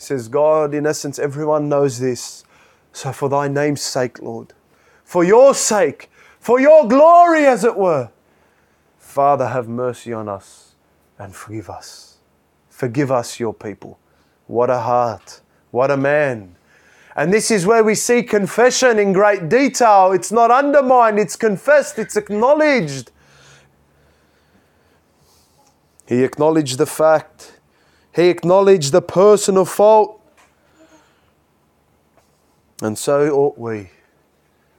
S1: says, God, in essence, everyone knows this. So for thy name's sake, Lord, for your sake, for your glory, as it were, Father, have mercy on us and forgive us. Forgive us, your people. What a heart. What a man. And this is where we see confession in great detail. It's not undermined, it's confessed, it's acknowledged. He acknowledged the fact, he acknowledged the personal fault. And so ought we.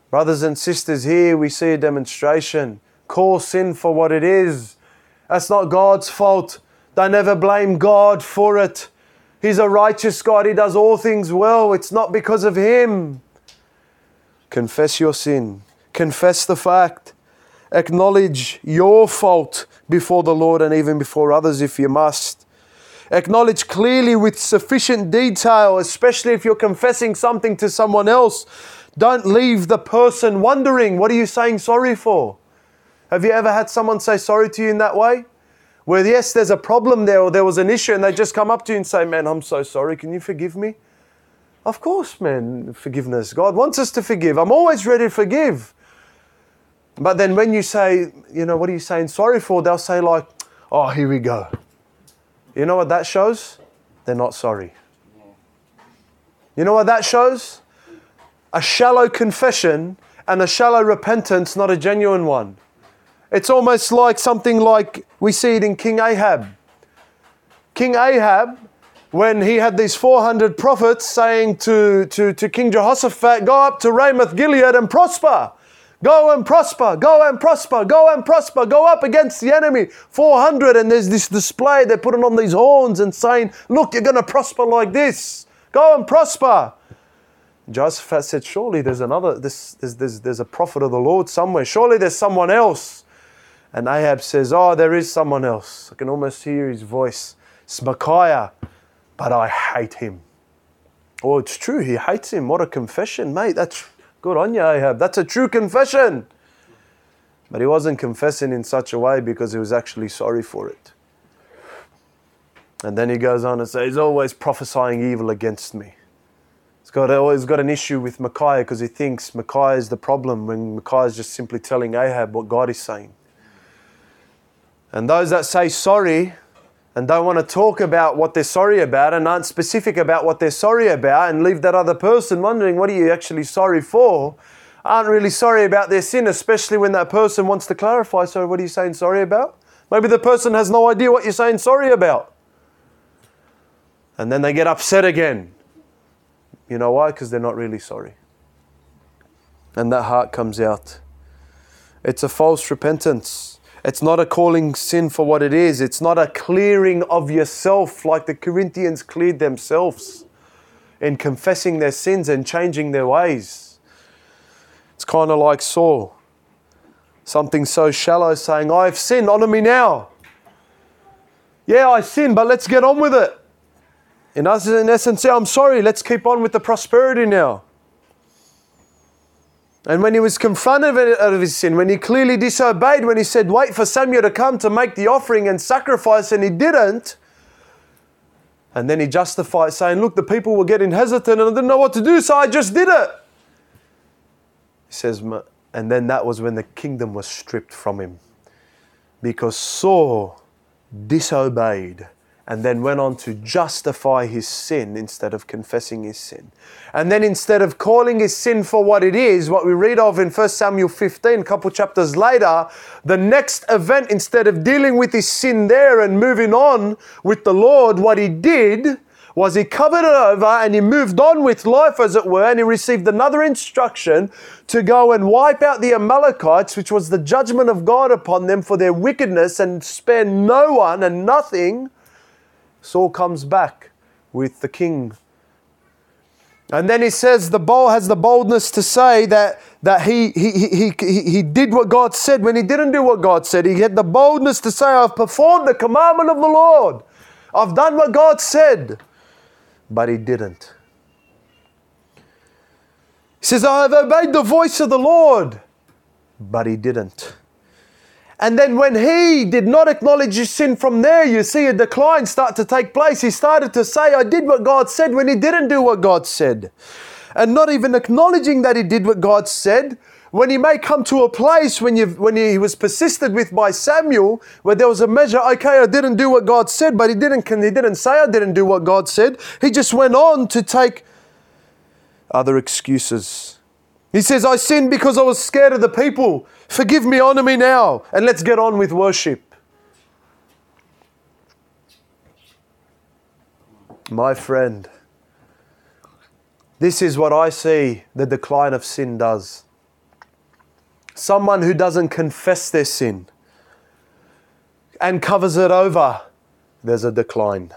S1: Brothers and sisters, here we see a demonstration. Call sin for what it is. That's not God's fault. They never blame God for it. He's a righteous God. He does all things well. It's not because of Him. Confess your sin. Confess the fact. Acknowledge your fault before the Lord and even before others if you must. Acknowledge clearly with sufficient detail, especially if you're confessing something to someone else. Don't leave the person wondering, what are you saying sorry for? Have you ever had someone say sorry to you in that way? Where, yes, there's a problem there or there was an issue and they just come up to you and say, Man, I'm so sorry. Can you forgive me? Of course, man, forgiveness. God wants us to forgive. I'm always ready to forgive. But then when you say, you know, what are you saying sorry for? They'll say, like, oh, here we go. You know what that shows? They're not sorry. You know what that shows? A shallow confession and a shallow repentance, not a genuine one. It's almost like something like we see it in King Ahab. King Ahab, when he had these 400 prophets saying to, to, to King Jehoshaphat, Go up to Ramoth Gilead and prosper. Go and prosper, go and prosper, go and prosper, go up against the enemy. 400, and there's this display, they're putting on these horns and saying, Look, you're going to prosper like this. Go and prosper. Jehoshaphat said, Surely there's another, there's, there's, there's a prophet of the Lord somewhere. Surely there's someone else. And Ahab says, Oh, there is someone else. I can almost hear his voice. It's Micaiah, but I hate him. Oh, it's true. He hates him. What a confession, mate. That's good on you, Ahab. That's a true confession. But he wasn't confessing in such a way because he was actually sorry for it. And then he goes on and says, He's always prophesying evil against me. He's got, always got an issue with Micaiah because he thinks Micaiah is the problem when Micaiah is just simply telling Ahab what God is saying. And those that say sorry and don't want to talk about what they're sorry about and aren't specific about what they're sorry about and leave that other person wondering what are you actually sorry for aren't really sorry about their sin, especially when that person wants to clarify. So, what are you saying sorry about? Maybe the person has no idea what you're saying sorry about. And then they get upset again. You know why? Because they're not really sorry. And that heart comes out. It's a false repentance. It's not a calling sin for what it is. It's not a clearing of yourself like the Corinthians cleared themselves in confessing their sins and changing their ways. It's kind of like Saul. Something so shallow saying, I've sinned, honor me now. Yeah, I sinned, but let's get on with it. In essence, I'm sorry, let's keep on with the prosperity now. And when he was confronted of his sin, when he clearly disobeyed, when he said, Wait for Samuel to come to make the offering and sacrifice, and he didn't, and then he justified saying, Look, the people were getting hesitant and I didn't know what to do, so I just did it. He says, and then that was when the kingdom was stripped from him because Saul disobeyed and then went on to justify his sin instead of confessing his sin. And then instead of calling his sin for what it is, what we read of in 1 Samuel 15, a couple chapters later, the next event, instead of dealing with his sin there and moving on with the Lord, what he did was he covered it over and he moved on with life, as it were, and he received another instruction to go and wipe out the Amalekites, which was the judgment of God upon them for their wickedness, and spare no one and nothing Saul comes back with the king. And then he says the bowl has the boldness to say that, that he, he, he, he, he did what God said when he didn't do what God said. He had the boldness to say, I've performed the commandment of the Lord. I've done what God said. But he didn't. He says, I have obeyed the voice of the Lord. But he didn't. And then when he did not acknowledge his sin from there, you see a decline start to take place. He started to say, I did what God said when he didn't do what God said. And not even acknowledging that he did what God said, when he may come to a place when, you, when he was persisted with by Samuel, where there was a measure, okay, I didn't do what God said, but he didn't, he didn't say I didn't do what God said. He just went on to take other excuses. He says, I sinned because I was scared of the people. Forgive me, honor me now, and let's get on with worship. My friend, this is what I see the decline of sin does. Someone who doesn't confess their sin and covers it over, there's a decline.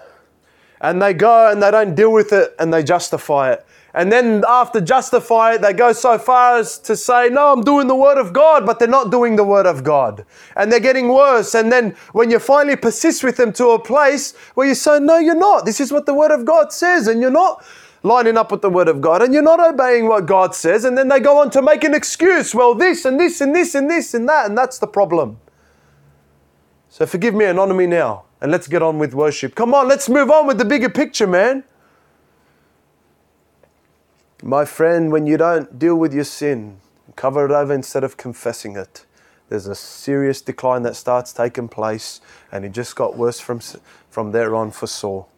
S1: And they go and they don't deal with it and they justify it. And then after justify it, they go so far as to say, No, I'm doing the Word of God, but they're not doing the Word of God. And they're getting worse. And then when you finally persist with them to a place where you say, No, you're not. This is what the Word of God says. And you're not lining up with the Word of God and you're not obeying what God says. And then they go on to make an excuse. Well, this and this and this and this and that. And that's the problem. So forgive me me now. And let's get on with worship. Come on, let's move on with the bigger picture, man. My friend, when you don't deal with your sin, cover it over instead of confessing it, there's a serious decline that starts taking place, and it just got worse from, from there on for Saul.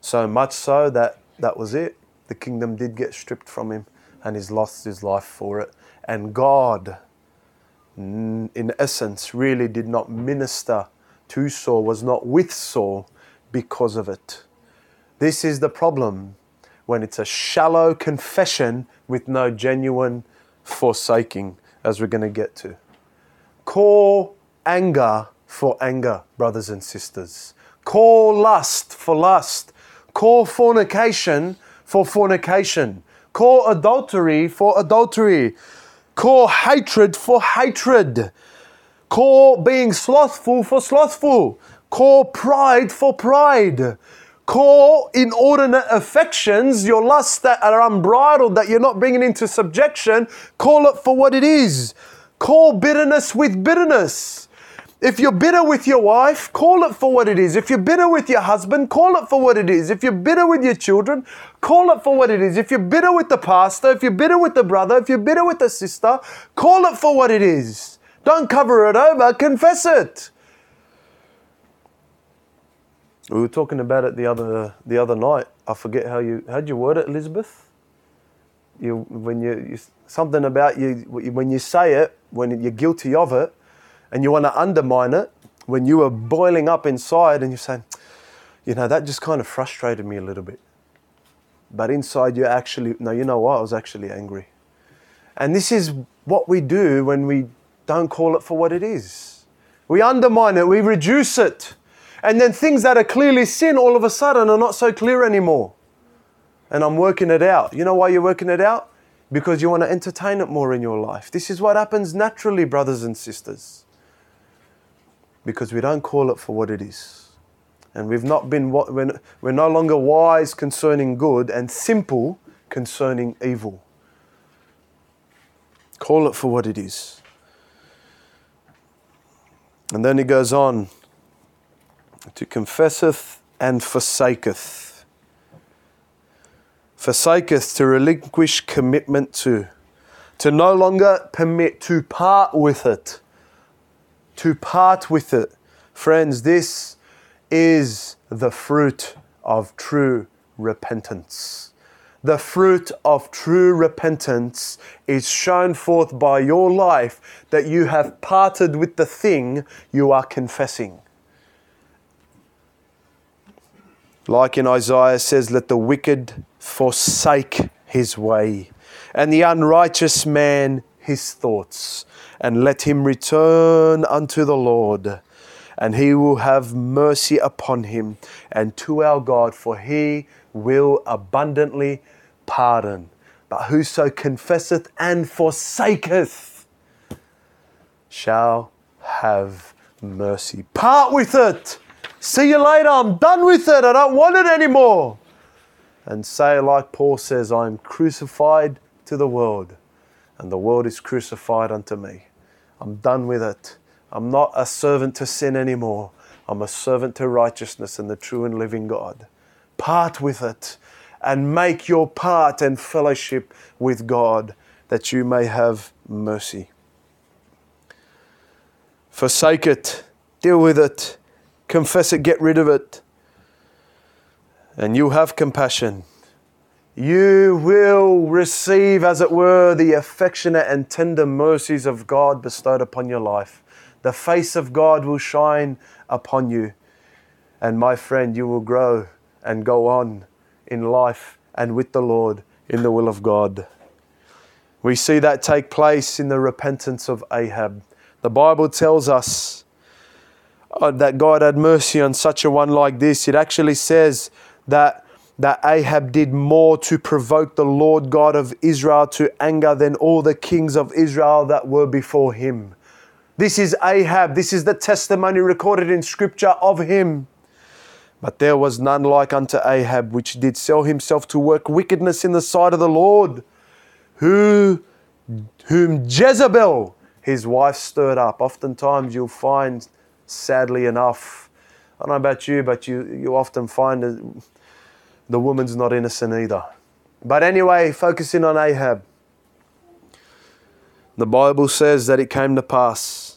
S1: So much so that that was it. The kingdom did get stripped from him, and he's lost his life for it. And God, mm, in essence, really did not minister to Saul, was not with Saul because of it. This is the problem when it's a shallow confession with no genuine forsaking, as we're going to get to. Call anger for anger, brothers and sisters. Call lust for lust. Call fornication for fornication. Call adultery for adultery. Call hatred for hatred. Call being slothful for slothful. Call pride for pride. Call inordinate affections, your lusts that are unbridled, that you're not bringing into subjection, call it for what it is. Call bitterness with bitterness. If you're bitter with your wife, call it for what it is. If you're bitter with your husband, call it for what it is. If you're bitter with your children, call it for what it is. If you're bitter with the pastor, if you're bitter with the brother, if you're bitter with the sister, call it for what it is. Don't cover it over, confess it. We were talking about it the other the other night. I forget how you how'd you word it, Elizabeth. You when you, you something about you when you say it when you're guilty of it, and you want to undermine it when you are boiling up inside and you're saying, you know, that just kind of frustrated me a little bit. But inside you're actually no, you know what? I was actually angry. And this is what we do when we don't call it for what it is. We undermine it, we reduce it. And then things that are clearly sin all of a sudden are not so clear anymore. And I'm working it out. You know why you're working it out? Because you want to entertain it more in your life. This is what happens naturally, brothers and sisters. Because we don't call it for what it is. And we've not been, we're, we're no longer wise concerning good and simple concerning evil. Call it for what it is. And then he goes on to confesseth and forsaketh. Forsaketh to relinquish commitment to, to no longer permit, to part with it. To part with it. Friends, this is the fruit of true repentance. The fruit of true repentance is shown forth by your life that you have parted with the thing you are confessing. Like in Isaiah says, let the wicked forsake his way, and the unrighteous man his thoughts, and let him return unto the Lord, and he will have mercy upon him and to our God, for he will abundantly pardon. But whoso confesseth and forsaketh shall have mercy. Part with it See you later. I'm done with it. I don't want it anymore. And say, like Paul says, I am crucified to the world, and the world is crucified unto me. I'm done with it. I'm not a servant to sin anymore. I'm a servant to righteousness and the true and living God. Part with it and make your part and fellowship with God that you may have mercy. Forsake it, deal with it, confess it, get rid of it, and you have compassion. you will receive, as it were, the affectionate and tender mercies of God bestowed upon your life. The face of God will shine upon you. And my friend, you will grow and go on in life and with the Lord in the will of God. We see that take place in the repentance of Ahab. The Bible tells us uh, that God had mercy on such a one like this. It actually says that, that Ahab did more to provoke the Lord God of Israel to anger than all the kings of Israel that were before him. This is Ahab. This is the testimony recorded in Scripture of him. But there was none like unto Ahab, which did sell himself to work wickedness in the sight of the Lord, who, whom Jezebel, his wife, stirred up. Oftentimes you'll find, sadly enough, I don't know about you, but you, you often find that the woman's not innocent either. But anyway, focusing on Ahab. The Bible says that it came to pass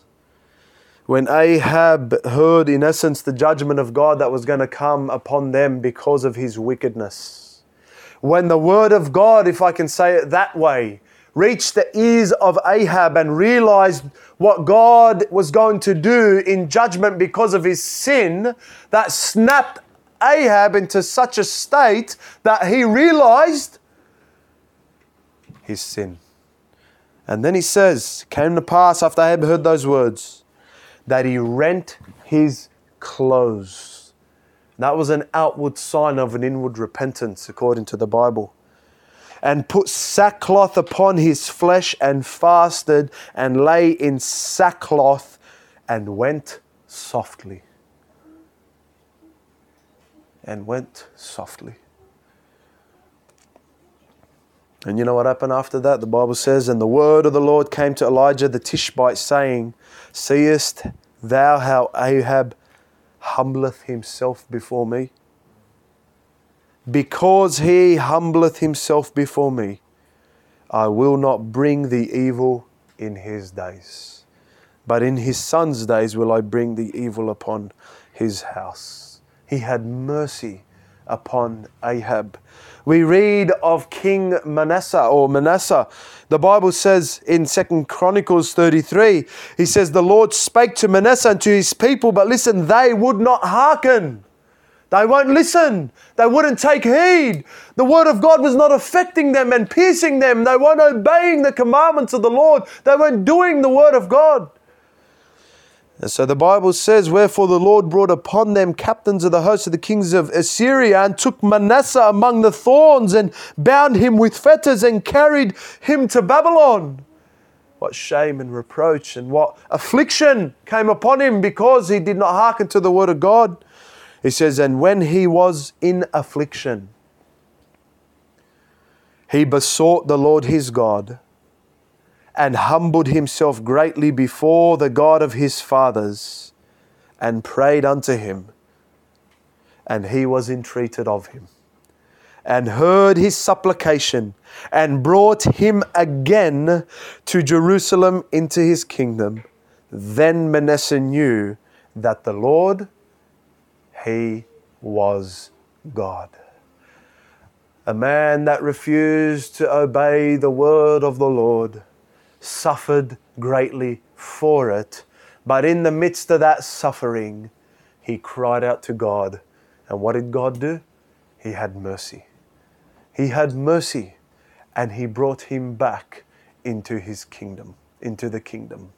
S1: when Ahab heard, in essence, the judgment of God that was going to come upon them because of his wickedness. When the word of God, if I can say it that way, reached the ears of Ahab and realized what God was going to do in judgment because of his sin, that snapped Ahab into such a state that he realized his sin. And then he says, came to pass after Ahab heard those words that he rent his clothes. That was an outward sign of an inward repentance, according to the Bible. And put sackcloth upon his flesh and fasted and lay in sackcloth and went softly. And went softly. And you know what happened after that? The Bible says, And the word of the Lord came to Elijah the Tishbite, saying, Seest thou how Ahab humbleth himself before me? Because he humbleth himself before me, I will not bring the evil in his days, but in his son's days will I bring the evil upon his house. He had mercy upon Ahab we read of King Manasseh or Manasseh. The Bible says in Second Chronicles 33, he says, The Lord spake to Manasseh and to his people, but listen, they would not hearken. They won't listen. They wouldn't take heed. The word of God was not affecting them and piercing them. They weren't obeying the commandments of the Lord. They weren't doing the word of God. And so the Bible says, Wherefore the Lord brought upon them captains of the host of the kings of Assyria, and took Manasseh among the thorns, and bound him with fetters, and carried him to Babylon. What shame and reproach, and what affliction came upon him because he did not hearken to the word of God. He says, And when he was in affliction, he besought the Lord his God and humbled himself greatly before the God of his fathers and prayed unto him. And he was entreated of him and heard his supplication and brought him again to Jerusalem into his kingdom. Then Manasseh knew that the Lord, he was God. A man that refused to obey the word of the Lord suffered greatly for it. But in the midst of that suffering, he cried out to God. And what did God do? He had mercy. He had mercy and he brought him back into his kingdom, into the kingdom.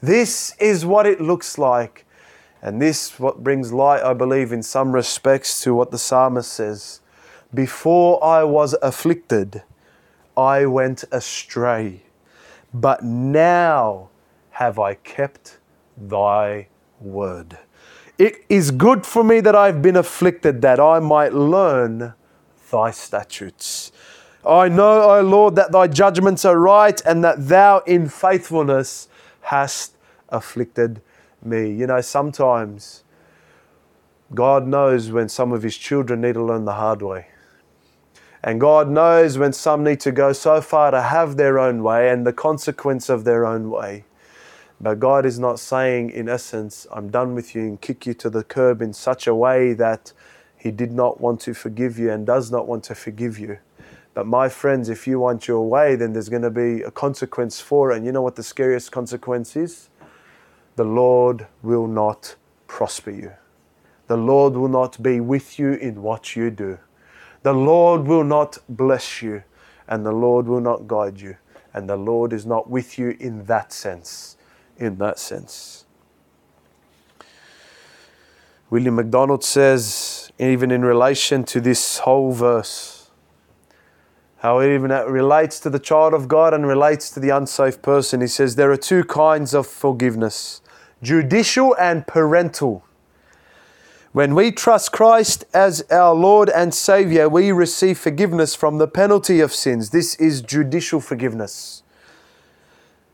S1: This is what it looks like. And this what brings light, I believe, in some respects to what the psalmist says. Before I was afflicted, I went astray but now have I kept thy word. It is good for me that I've been afflicted, that I might learn thy statutes. I know, O Lord, that thy judgments are right, and that thou in faithfulness hast afflicted me. You know, sometimes God knows when some of his children need to learn the hard way. And God knows when some need to go so far to have their own way and the consequence of their own way. But God is not saying, in essence, I'm done with you and kick you to the curb in such a way that He did not want to forgive you and does not want to forgive you. But my friends, if you want your way, then there's going to be a consequence for it. And you know what the scariest consequence is? The Lord will not prosper you. The Lord will not be with you in what you do. The Lord will not bless you, and the Lord will not guide you. And the Lord is not with you in that sense. In that sense. William MacDonald says, even in relation to this whole verse, how it even relates to the child of God and relates to the unsafe person. He says there are two kinds of forgiveness judicial and parental. When we trust Christ as our Lord and Savior, we receive forgiveness from the penalty of sins. This is judicial forgiveness.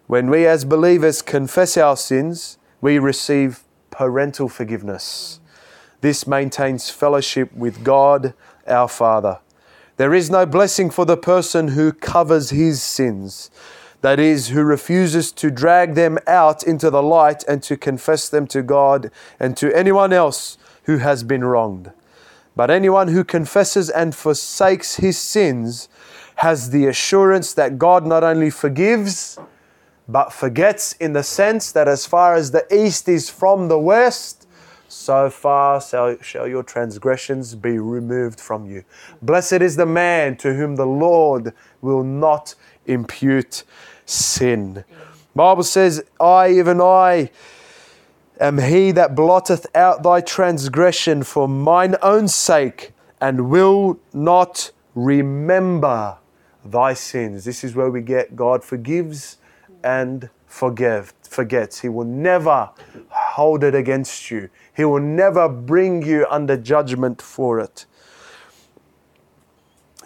S1: When we as believers confess our sins, we receive parental forgiveness. This maintains fellowship with God, our Father. There is no blessing for the person who covers his sins, that is, who refuses to drag them out into the light and to confess them to God and to anyone else who has been wronged. But anyone who confesses and forsakes his sins has the assurance that God not only forgives, but forgets in the sense that as far as the east is from the west, so far shall your transgressions be removed from you. Blessed is the man to whom the Lord will not impute sin. Bible says, I, even I, am he that blotteth out thy transgression for mine own sake, and will not remember thy sins. This is where we get God forgives and forgive, forgets. He will never hold it against you. He will never bring you under judgment for it.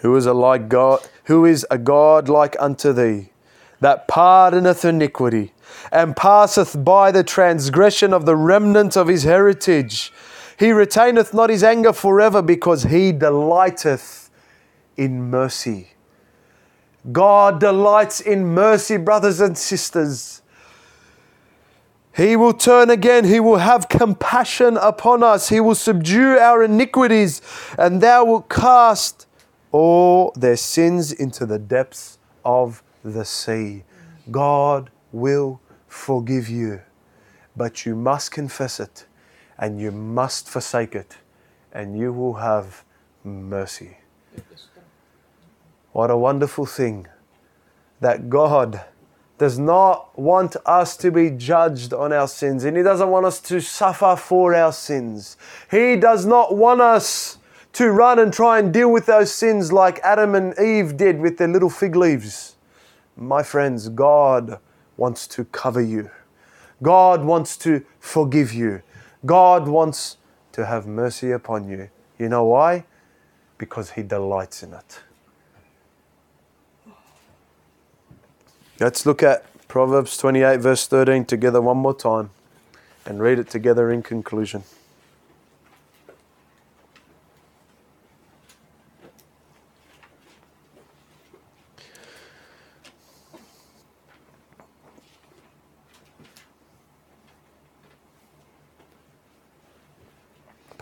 S1: Who is a like God? Who is a God like unto thee, that pardoneth iniquity, and passeth by the transgression of the remnant of his heritage? He retaineth not his anger forever, because he delighteth in mercy. God delights in mercy, brothers and sisters. He will turn again. He will have compassion upon us. He will subdue our iniquities, and thou wilt cast all their sins into the depths of the sea. God will forgive you, but you must confess it and you must forsake it, and you will have mercy. What a wonderful thing that God does not want us to be judged on our sins and He doesn't want us to suffer for our sins. He does not want us to run and try and deal with those sins like Adam and Eve did with their little fig leaves. My friends, God wants to cover you. God wants to forgive you. God wants to have mercy upon you. You know why? Because He delights in it. Let's look at Proverbs 28, verse 13 together one more time and read it together in conclusion.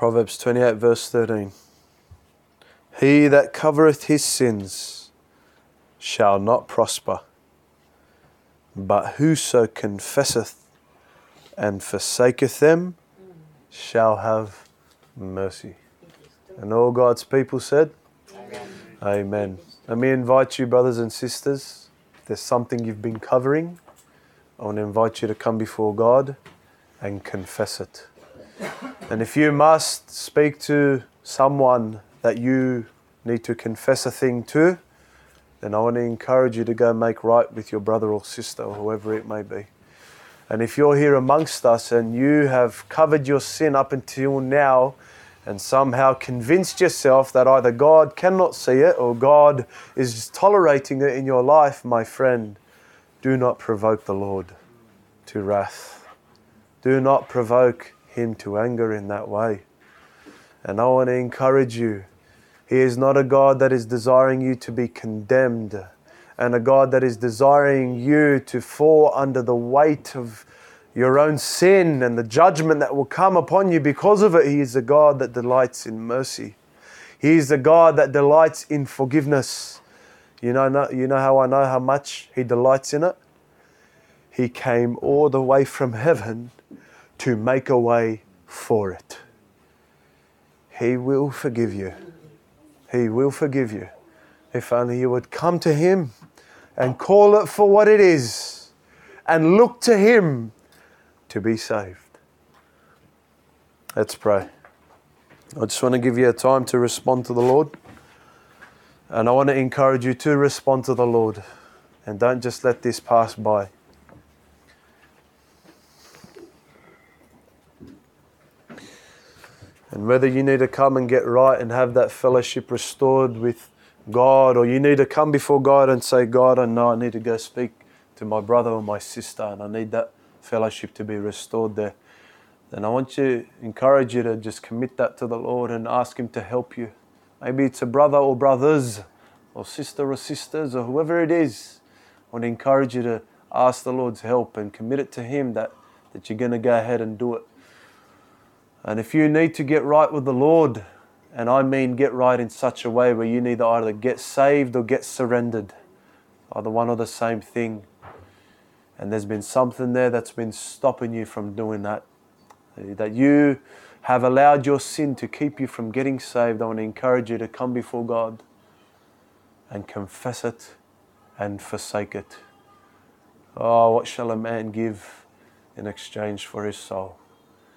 S1: Proverbs 28, verse 13. He that covereth his sins shall not prosper but whoso confesseth and forsaketh them shall have mercy. And all God's people said, Amen. Amen. Let me invite you, brothers and sisters, if there's something you've been covering, I want to invite you to come before God and confess it. And if you must speak to someone that you need to confess a thing to, then I want to encourage you to go make right with your brother or sister or whoever it may be. And if you're here amongst us and you have covered your sin up until now and somehow convinced yourself that either God cannot see it or God is tolerating it in your life, my friend, do not provoke the Lord to wrath. Do not provoke Him to anger in that way. And I want to encourage you he is not a God that is desiring you to be condemned and a God that is desiring you to fall under the weight of your own sin and the judgment that will come upon you because of it. He is a God that delights in mercy. He is a God that delights in forgiveness. You know, you know how I know how much He delights in it? He came all the way from heaven to make a way for it. He will forgive you. He will forgive you. If only you would come to Him and call it for what it is and look to Him to be saved. Let's pray. I just want to give you a time to respond to the Lord. And I want to encourage you to respond to the Lord. And don't just let this pass by. And whether you need to come and get right and have that fellowship restored with God, or you need to come before God and say, God, I know I need to go speak to my brother or my sister, and I need that fellowship to be restored there, then I want to encourage you to just commit that to the Lord and ask Him to help you. Maybe it's a brother or brothers, or sister or sisters, or whoever it is. I want to encourage you to ask the Lord's help and commit it to Him that, that you're going to go ahead and do it. And if you need to get right with the Lord, and I mean get right in such a way where you need to either get saved or get surrendered, either one or the same thing, and there's been something there that's been stopping you from doing that, that you have allowed your sin to keep you from getting saved, I want to encourage you to come before God and confess it and forsake it. Oh, what shall a man give in exchange for his soul?